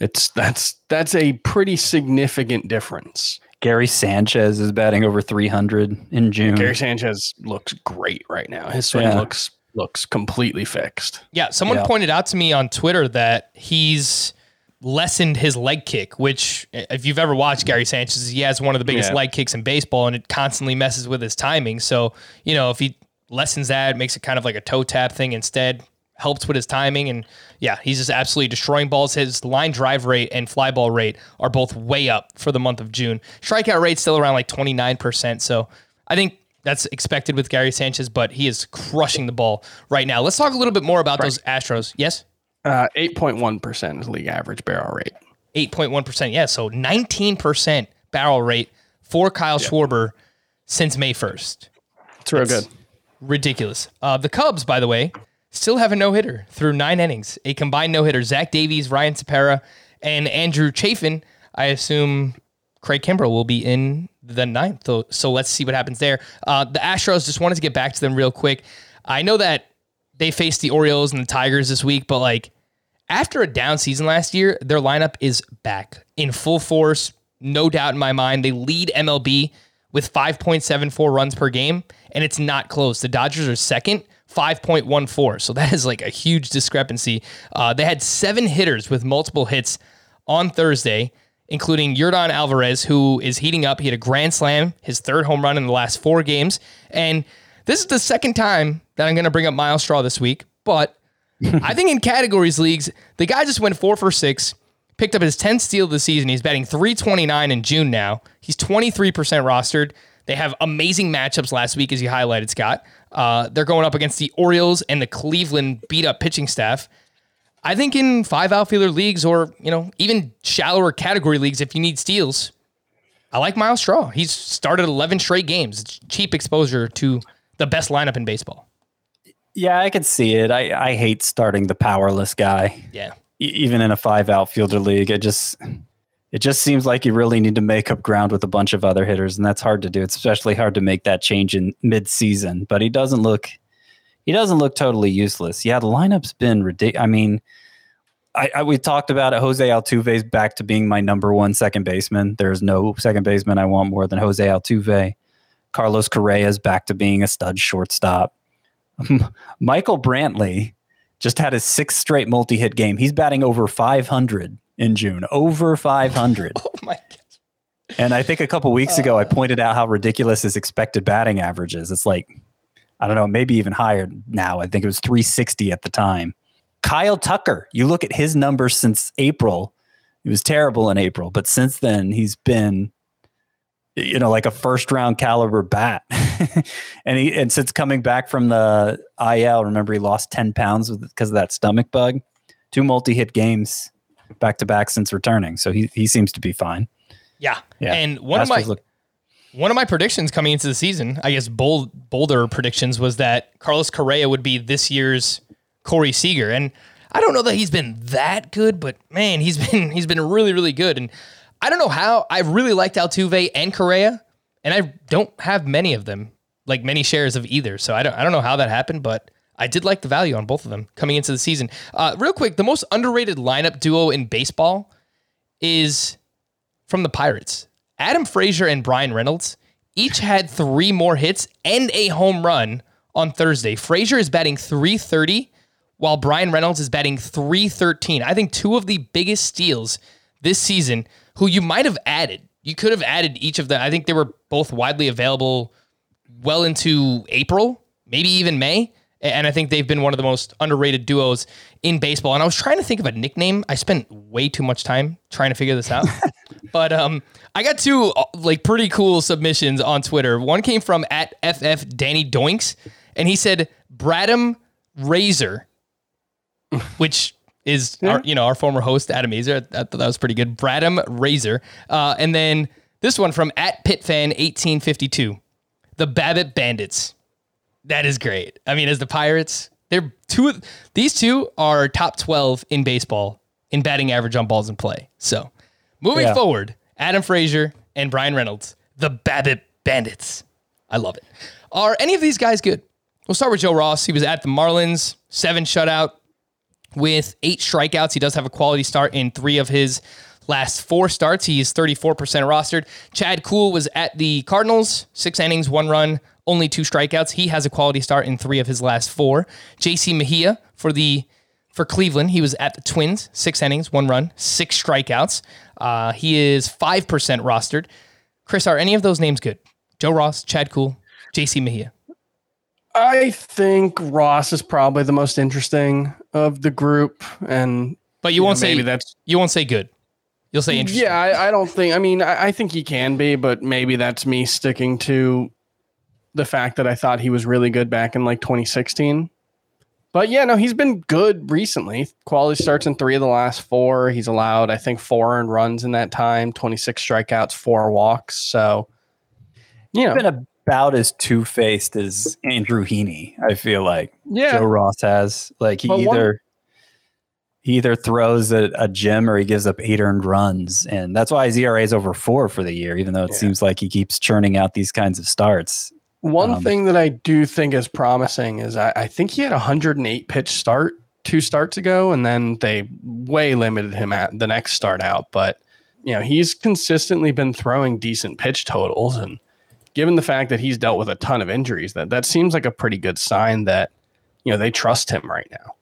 it's that's that's a pretty significant difference. Gary Sanchez is batting over 300 in June. Gary Sanchez looks great right now. His swing Yeah. looks looks completely fixed. Yeah, someone Yeah. pointed out to me on Twitter that he's lessened his leg kick, which if you've ever watched Gary Sanchez, he has one of the biggest Yeah. leg kicks in baseball and it constantly messes with his timing. So, you know, if he lessens that, makes it kind of like a toe tap thing instead, helps with his timing and yeah, he's just absolutely destroying balls. His line drive rate and fly ball rate are both way up for the month of June. Strikeout rate still around like 29%, so I think that's expected with Gary Sanchez, but he is crushing the ball right now. Let's talk a little bit more about those Astros. Yes? Uh, 8.1% is league average barrel rate. 8.1%. Yeah, so 19% barrel rate for Kyle Schwarber since May 1st. It's real good. Ridiculous. Uh, the Cubs, by the way, still have a no hitter through nine innings. A combined no hitter. Zach Davies, Ryan Tepera, and Andrew Chafin. I assume Craig Kimbrel will be in the ninth. So, so let's see what happens there. Uh, the Astros, just wanted to get back to them real quick. I know that they faced the Orioles and the Tigers this week, but like after a down season last year, their lineup is back in full force. No doubt in my mind. They lead MLB with 5.74 runs per game, and it's not close. The Dodgers are second, 5.14. So that is like a huge discrepancy. Uh, they had seven hitters with multiple hits on Thursday, including Yordan Alvarez, who is heating up. He had a grand slam, his third home run in the last four games. And this is the second time that I'm going to bring up Myles Straw this week, but [LAUGHS] I think in categories leagues, the guy just went four for six, picked up his 10th steal of the season. He's batting 329 in June now. He's 23% rostered. They have amazing matchups last week, as you highlighted, Scott. Uh, they're going up against the Orioles and the Cleveland beat up pitching staff. I think in five outfielder leagues or, you know, even shallower category leagues, if you need steals, I like Myles Straw. He's started 11 straight games. It's cheap exposure to the best lineup in baseball. Yeah, I can see it. I, I hate starting the powerless guy, Yeah. e- even in a five outfielder league. It just it just seems like you really need to make up ground with a bunch of other hitters, and that's hard to do. It's especially hard to make that change in mid season. But he doesn't look he doesn't look totally useless. Yeah, the lineup's been ridiculous. I mean, I, I we talked about it. Jose Altuve's back to being my number one second baseman. There's no second baseman I want more than Jose Altuve. Carlos Correa's back to being a stud shortstop. Michael Brantley just had his sixth straight multi-hit game. He's batting over 500 in June, over 500. [LAUGHS] Oh my God. and I think a couple weeks ago I uh. pointed out how ridiculous his expected batting average is. It's like I don't know, maybe even higher now. I think it was 360 at the time. Kyle Tucker, you look at his numbers since April. He was terrible in April, but since then he's been you know like a first round caliber bat. [LAUGHS] and he and since coming back from the IL, remember he lost 10 pounds because of that stomach bug. Two multi-hit games back to back since returning. So he he seems to be fine. Yeah. Yeah. And one of my look- one of my predictions coming into the season, I guess bold bolder predictions was that Carlos Correa would be this year's Corey Seager. And I don't know that he's been that good, but man, he's [LAUGHS] been he's been really, really good. And I don't know how I really liked Altuve and Correa, and I don't have many of them, like many shares of either. So I don't I don't know how that happened, but I did like the value on both of them coming into the season. Uh, real quick, the most underrated lineup duo in baseball is from the Pirates. Adam Frazier and Bryan Reynolds each had three more hits and a home run on Thursday. Frazier is batting 330 while Bryan Reynolds is batting 313. I think two of the biggest steals this season who you might have added. You could have added each of them. I think they were both widely available well into April, maybe even May. And I think they've been one of the most underrated duos in baseball. And I was trying to think of a nickname. I spent way too much time trying to figure this out. [LAUGHS] but um, I got two uh, like pretty cool submissions on Twitter. One came from at FF Danny Doinks, and he said Bradham Razor, [LAUGHS] which is our, you know our former host Adam Aizer. I thought that was pretty good. Bradham Razor, uh, and then this one from at Pitfan eighteen fifty two, the Babbitt Bandits. That is great. I mean, as the Pirates, They're two. of These two are top twelve in baseball in batting average on balls in play. So, moving Yeah. forward, Adam Frazier and Bryan Reynolds, the Babbitt Bandits. I love it. Are any of these guys good? We'll start with Joe Ross. He was at the Marlins, seven shutout with eight strikeouts. He does have a quality start in three of his last four starts. He is 34% rostered. Chad Kuhl was at the Cardinals, six innings, one run, only two strikeouts. He has a quality start in three of his last four. JC Mejia for the for Cleveland, he was at the Twins, six innings, one run, six strikeouts. Uh, he is 5% rostered. Chris, are any of those names good? Joe Ross, Chad Kuhl, JC Mejia. I think Ross is probably the most interesting of the group, and But you know, won't say maybe that's you won't say good. You'll say interesting. yeah. I, I don't think. I mean, I, I think he can be, but maybe that's me sticking to the fact that I thought he was really good back in like 2016. But yeah, no, he's been good recently. Quality starts in three of the last four. He's allowed, I think, four earned runs in that time, 26 strikeouts, four walks. So, you know, He's been about as two faced as Andrew Heaney. I feel like yeah. Joe Ross has. Like he But one- either he either throws a, a gem or he gives up eight earned runs, and that's why his ERA is over four for the year. Even though it Yeah. seems like he keeps churning out these kinds of starts. One Um, thing that I do think is promising is I, I think he had a 108 pitch start two starts ago, and then they way limited him at the next start out. But you know, he's consistently been throwing decent pitch totals, and given the fact that he's dealt with a ton of injuries, that that seems like a pretty good sign that you know they trust him right now.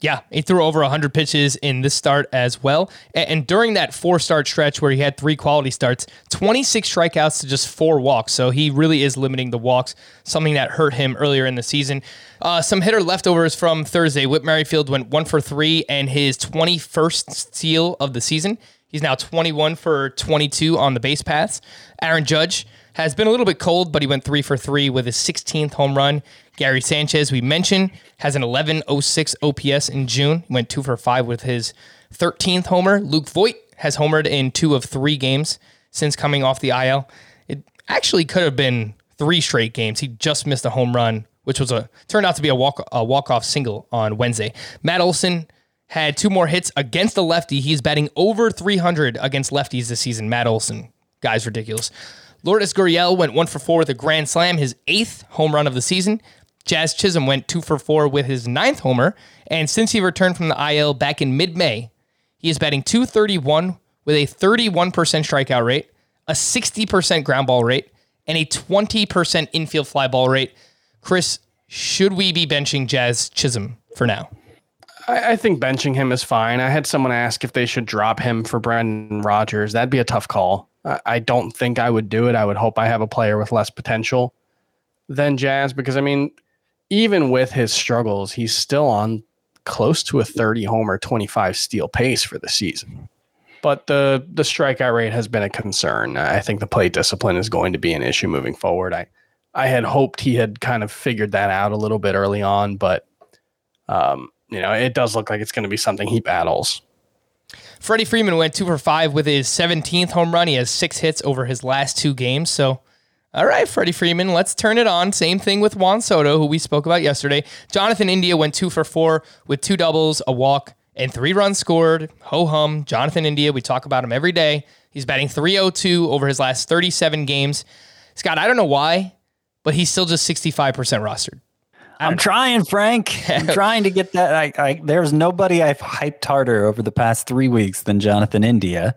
Yeah, he threw over 100 pitches in this start as well. And, during that four start stretch where he had three quality starts, 26 strikeouts to just four walks. So he really is limiting the walks, something that hurt him earlier in the season. Uh, some hitter leftovers from Thursday. Whit Merrifield went one for three and his 21st steal of the season. He's now 21 for 22 on the base paths. Aaron Judge has been a little bit cold, but he went three for three with his 16th home run. Gary Sanchez, we mentioned, has an 1106 OPS in June. He went two for five with his 13th homer. Luke Voit has homered in two of three games since coming off the IL. It actually could have been three straight games. He just missed a home run, which was a turned out to be a walk a walk off single on Wednesday. Matt Olson had two more hits against the lefty. He's batting over 300 against lefties this season. Matt Olson, guy's ridiculous. Lourdes Gurriel went one for four with a grand slam, his eighth home run of the season. Jazz Chisholm went two for four with his ninth homer. And since he returned from the IL back in mid May, he is batting 231 with a 31% strikeout rate, a 60% ground ball rate, and a 20% infield fly ball rate. Chris, should we be benching Jazz Chisholm for now? I, I think benching him is fine. I had someone ask if they should drop him for Brendan Rodgers. That'd be a tough call. I, don't think I would do it. I would hope I have a player with less potential than Jazz because I mean, even with his struggles, he's still on close to a 30 homer, 25 steal pace for the season. But the the strikeout rate has been a concern. I think the play discipline is going to be an issue moving forward. I I had hoped he had kind of figured that out a little bit early on, but um, you know, it does look like it's going to be something he battles. Freddie Freeman went two for five with his 17th home run. He has six hits over his last two games. So, all right, Freddie Freeman, let's turn it on. Same thing with Juan Soto, who we spoke about yesterday. Jonathan India went two for four with two doubles, a walk, and three runs scored. Ho hum. Jonathan India, we talk about him every day. He's batting 302 over his last 37 games. Scott, I don't know why, but he's still just 65% rostered. I'm trying, Frank. I'm [LAUGHS] trying to get that. I, I, there's nobody I've hyped harder over the past three weeks than Jonathan India,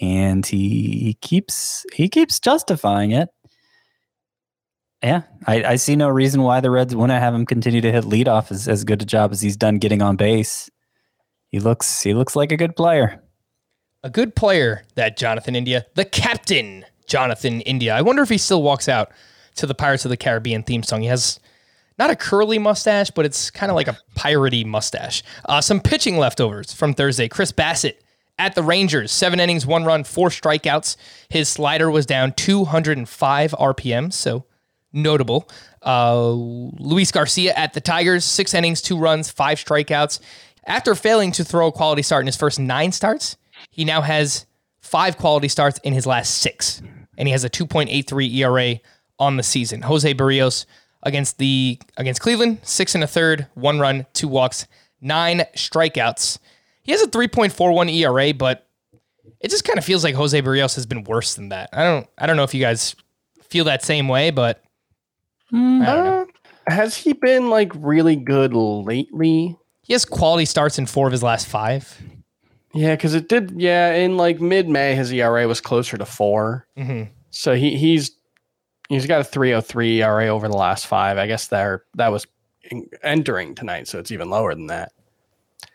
and he, he keeps he keeps justifying it. Yeah, I, I see no reason why the Reds wouldn't have him continue to hit leadoff as, as good a job as he's done getting on base. He looks he looks like a good player. a good player, that Jonathan India, the captain, Jonathan India. I wonder if he still walks out to the Pirates of the Caribbean theme song. He has not a curly mustache, but it's kind of like a piratey mustache. Uh, some pitching leftovers from Thursday. Chris Bassitt at the Rangers, seven innings, one run, four strikeouts. His slider was down 205 RPM, so notable. Uh, Luis Garcia at the Tigers, six innings, two runs, five strikeouts. After failing to throw a quality start in his first nine starts, he now has five quality starts in his last six, and he has a 2.83 ERA on the season. Jose Berrios, against the against Cleveland, six and a third, one run, two walks, nine strikeouts. He has a 3.41 ERA, but it just kind of feels like Jose Berrios has been worse than that. I don't I don't know if you guys feel that same way, but know. Uh, has he been like really good lately? He has quality starts in four of his last five. Yeah, because it did. Yeah, in like mid May, his ERA was closer to 4 Mhm. So he he's he's got a 303 ERA over the last five. I guess there that was in- entering tonight, so it's even lower than that.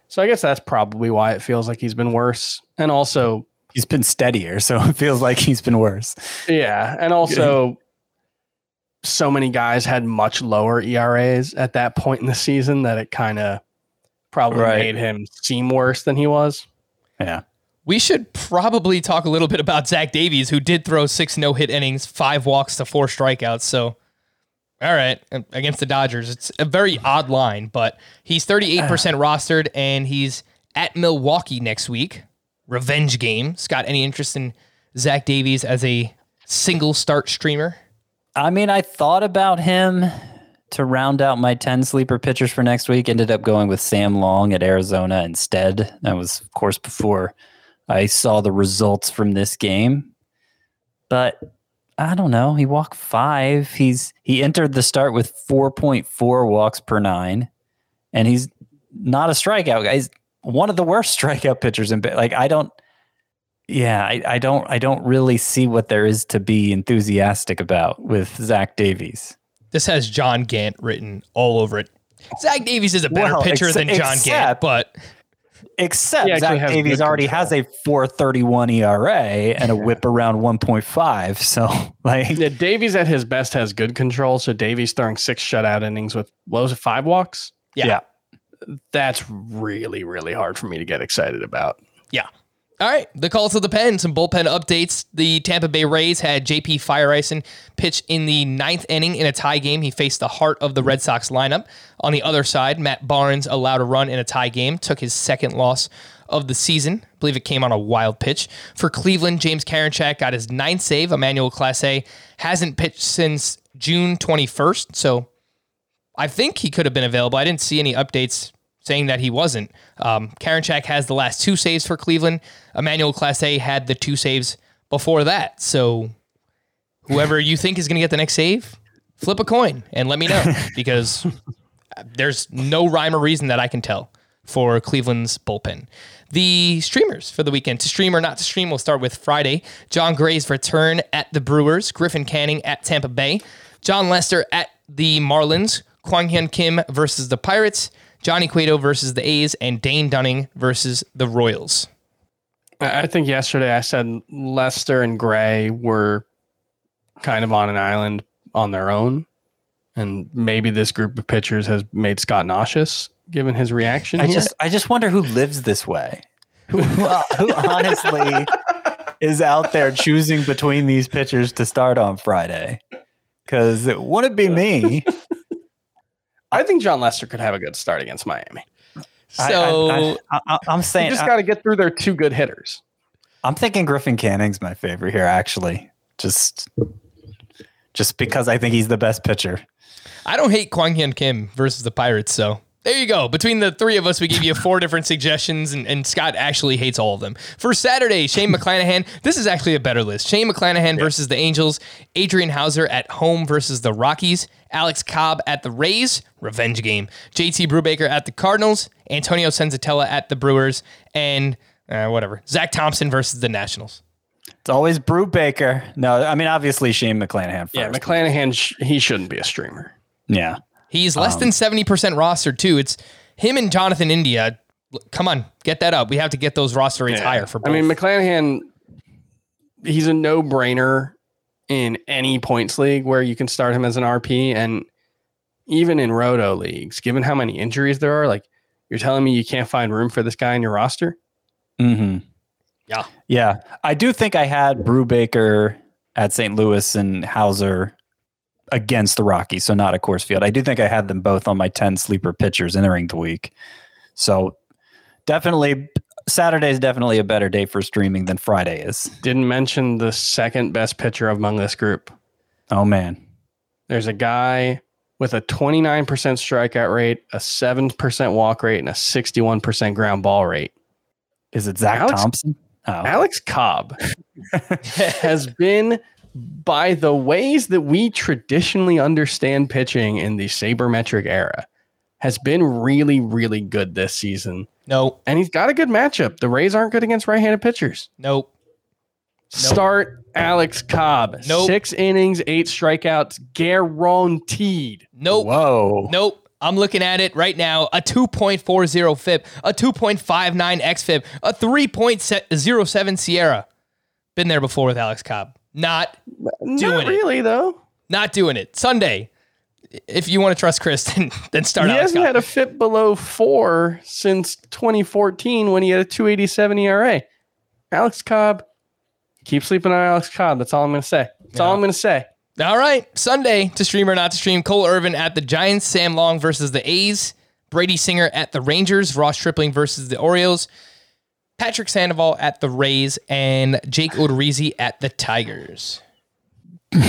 So I guess that's probably why it feels like he's been worse. And also, He's been steadier, so [LAUGHS] it feels like he's been worse. yeah, and also so many guys had much lower ERAs at that point in the season that it kind of probably Right. made him seem worse than he was. Yeah. We should probably talk a little bit about Zach Davies, who did throw six no hit innings, five walks to four strikeouts. So, all right, against the Dodgers, it's a very odd line, but he's 38% ah. rostered and he's at Milwaukee next week. Revenge game. Scott, any interest in Zach Davies as a single start streamer? I mean, I thought about him to round out my 10 sleeper pitchers for next week. Ended up going with Sam Long at Arizona instead. That was, of course, before I saw the results from this game. But I don't know. He walked five. He's he entered the start with 4.4 walks per nine, and he's not a strikeout guy. He's one of the worst [LAUGHS] strikeout pitchers in like I don't yeah, I, I don't I don't really see what there is to be enthusiastic about with Zach Davies. This has John Gant written all over it. Zach Davies is a better Well, pitcher ex- than John Gant, but Except He actually Zach Davies already control. has a 431 ERA and a whip around 1.5. So [LAUGHS] like Yeah, Davies at his best has good control. So Davies throwing six shutout innings with what was it, five walks? yeah. That's really, really hard for me to get excited about. Yeah. All right. The call to the pen. Some bullpen updates. The Tampa Bay Rays had JP Feyereisen pitch in the ninth inning in a tie game. He faced the heart of the Red Sox lineup. On the other side, Matt Barnes allowed a run in a tie game, took his second loss of the season. I believe it came on a wild pitch. For Cleveland, James Karinchak got his ninth save. Emmanuel Clase hasn't pitched since June 21st. So I think he could have been available. I didn't see any updates saying that he wasn't. Um, Karinchak has the last two saves for Cleveland. Emmanuel Clase had the two saves before that. So whoever you think is going to get the next save, flip a coin and let me know [LAUGHS] because there's no rhyme or reason that I can tell for Cleveland's bullpen. The streamers for the weekend to stream or not to stream, we'll start with Friday. Jon Gray's return at the Brewers, Griffin Canning at Tampa Bay, Jon Lester at the Marlins, Kwang Hyun Kim versus the Pirates, Johnny Cueto versus the A's, and Dane Dunning versus the Royals. I I think yesterday I said Lester and Gray were kind of on an island on their own. And maybe this group of pitchers has made Scott nauseous given his reaction. I here. just I just wonder who lives this way. Who, who uh, honestly is out there choosing between these pitchers to start on Friday? Because it wouldn't be me. I think Jon Lester could have a good start against Miami. So I, I, I, I'm You saying just got to get through their two good hitters. I'm thinking Griffin Canning's my favorite here. Actually, just just because I think he's the best pitcher. I don't hate Kwang Hyun Kim versus the Pirates, so there you go. Between the three of us, we gave you four different suggestions, and, and Scott actually hates all of them. For Saturday, Shane McClanahan. This is actually a better list. Shane McClanahan versus the Angels. Adrian Houser at home versus the Rockies. Alex Cobb at the Rays. Revenge game. JT Brubaker at the Cardinals. Antonio Senzatela at the Brewers. And uh, whatever. Zach Thompson versus the Nationals. It's always Brubaker. No, I mean obviously Shane McClanahan first. Yeah, McClanahan, he shouldn't be a streamer. Yeah. He's less than 70% rostered too. It's him and Jonathan India. Come on, get that up. We have to get those roster rates higher for both. I mean, McClanahan, he's a no brainer in any points league where you can start him as an RP. And even in roto leagues, given how many injuries there are, like you're telling me you can't find room for this guy in your roster? Mm-hmm. Yeah. Yeah. I do think I had Brubaker at St. Louis and Hauser against the Rockies, so not at Coors Field. I do think I had them both on my 10 sleeper pitchers entering the week. So definitely Saturday is definitely a better day for streaming than Friday is. Didn't mention the second best pitcher among this group. Oh man. There's a guy with a 29% strikeout rate, a 7% walk rate, and a 61% ground ball rate. Is it Zach Alex- Thompson? Oh. Alex Cobb [LAUGHS] has been, by the ways that we traditionally understand pitching in the sabermetric era, has been really, really good this season. No, And he's got a good matchup. The Rays aren't good against right handed pitchers. nope. Start Alex Cobb. Nope. Six innings, eight strikeouts, guaranteed. Nope. Whoa. Nope. I'm looking at it right now. A 2.40 FIP, a 2.59 XFIP, a 3.07 SIERA. Been there before with Alex Cobb. Not Doing Not it. really, though. not doing it. Sunday. If you want to trust Chris, [LAUGHS] then, then start he Alex hasn't Cobb. had a fit below four since 2014 when he had a 287 ERA. Alex Cobb, keep sleeping on Alex Cobb. That's all I'm going to say. That's all I'm going to say. All right, Sunday to stream or not to stream. Cole Irvin at the Giants, Sam Long versus the A's, Brady Singer at the Rangers, Ross Stripling versus the Orioles, Patrick Sandoval at the Rays, and Jake Odorizzi at the Tigers. [LAUGHS]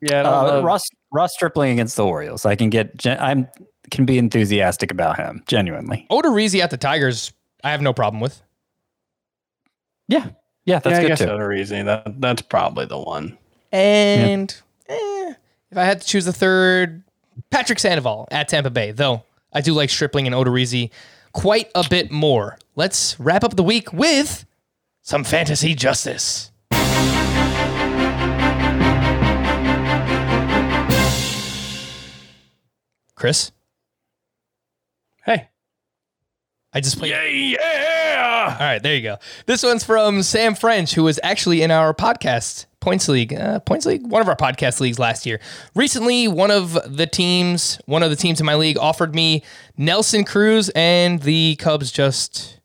Yeah, I don't Uh, love- Ross Ross Stripling against the Orioles. I can get. I'm can be enthusiastic about him. Genuinely. Odorizzi at the Tigers, I have no problem with. Yeah. Yeah. That's yeah, I good guess too. Odorizzi, That that's probably the one. And eh, if I had to choose a third, Patrick Sandoval at Tampa Bay, though I do like Stripling and Odorizzi quite a bit more. Let's wrap up the week with some fantasy justice. Chris, Hey, I just played. yeah. yeah. All right, there you go. This one's from Sam French, who was actually in our podcast points league, uh, points league, one of our podcast leagues last year. Recently, one of the teams, one of the teams in my league, offered me Nelson Cruz, and the Cubs just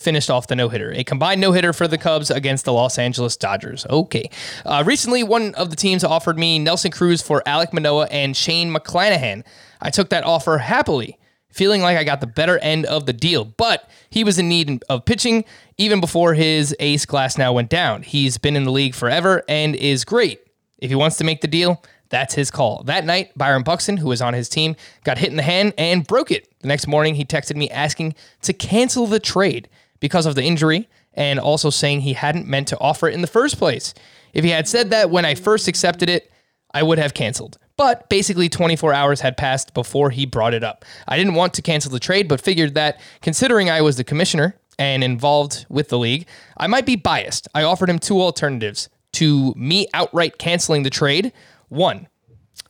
finished off the no hitter. A combined no hitter for the Cubs against the Los Angeles Dodgers. Okay. Uh, recently, one of the teams offered me Nelson Cruz for Alek Manoah and Shane McClanahan. I took that offer happily feeling like I got the better end of the deal. But he was in need of pitching even before his ace Glasnow went down. He's been in the league forever and is great. If he wants to make the deal, that's his call. That night, Byron Buxton, who was on his team, got hit in the hand and broke it. The next morning, he texted me asking to cancel the trade because of the injury and also saying he hadn't meant to offer it in the first place. If he had said that when I first accepted it, I would have canceled. But basically, 24 hours had passed before he brought it up. I didn't want to cancel the trade, but figured that considering I was the commissioner and involved with the league, I might be biased. I offered him two alternatives to me outright canceling the trade. One,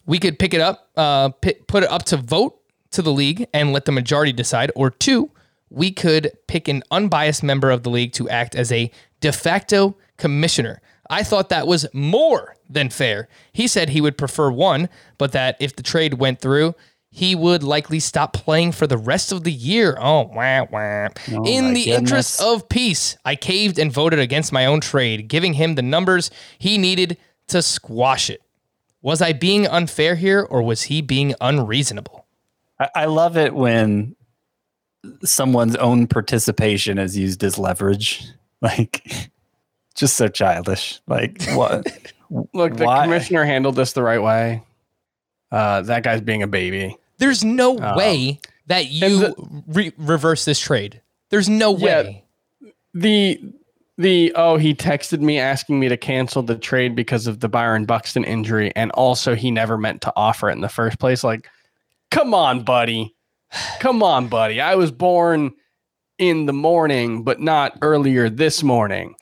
we could pick it up, uh, pi- put it up to vote to the league and let the majority decide. Or two, we could pick an unbiased member of the league to act as a de facto commissioner. I thought that was more than fair. He said he would prefer one, but that if the trade went through, he would likely stop playing for the rest of the year. Oh, wah, wah. Oh In my the interest of peace, I caved and voted against my own trade, giving him the numbers he needed to squash it. Was I being unfair here or was he being unreasonable? I, I love it when someone's own participation is used as leverage. [LAUGHS] Like, just so childish. Like, what? [LAUGHS] Look, the Why? commissioner handled this the right way. Uh, that guy's being a baby. There's no way that you the- re- reverse this trade. There's no Yeah. way. The the oh he texted me asking me to cancel the trade because of the Byron Buxton injury, and also he never meant to offer it in the first place. Like, come on, buddy, come on, buddy. I was born in the morning, but not earlier this morning.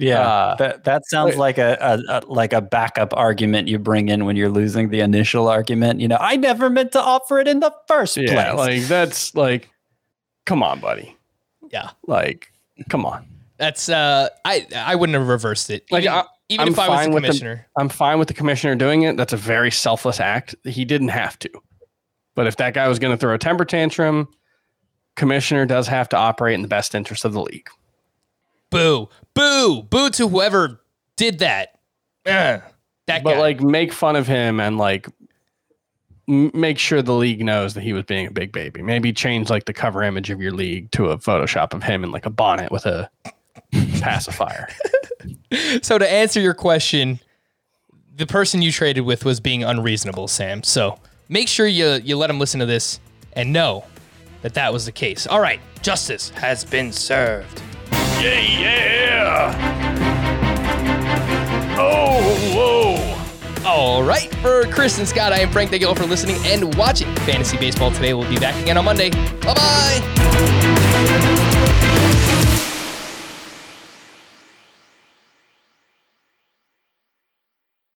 Yeah, Uh, that that sounds wait. like a, a, a like a backup argument you bring in when you're losing the initial argument. You know, I never meant to offer it in the first Yeah, place. like that's like, come on, buddy. Yeah. Like, come on. That's uh I I wouldn't have reversed it. Like, even I- even I'm if I was the fine with the- commissioner. I'm fine with the commissioner doing it. That's a very selfless act. He didn't have to. But if that guy was going to throw a temper tantrum, commissioner does have to operate in the best interest of the league. Boo. Boo. Boo to whoever did that. Ugh, that But guy. like make fun of him and like m- make sure the league knows that he was being a big baby. Maybe change like the cover image of your league to a Photoshop of him in like a bonnet with a pacifier. [LAUGHS] so to answer your question, the person you traded with was being unreasonable, Sam. So make sure you you let him listen to this and know that that was the case. All right, justice has been served. Yeah, yeah. Oh, whoa. All right, for Chris and Scott, I am Frank. Thank you all for listening and watching Fantasy Baseball today. We'll be back again on Monday. Bye bye.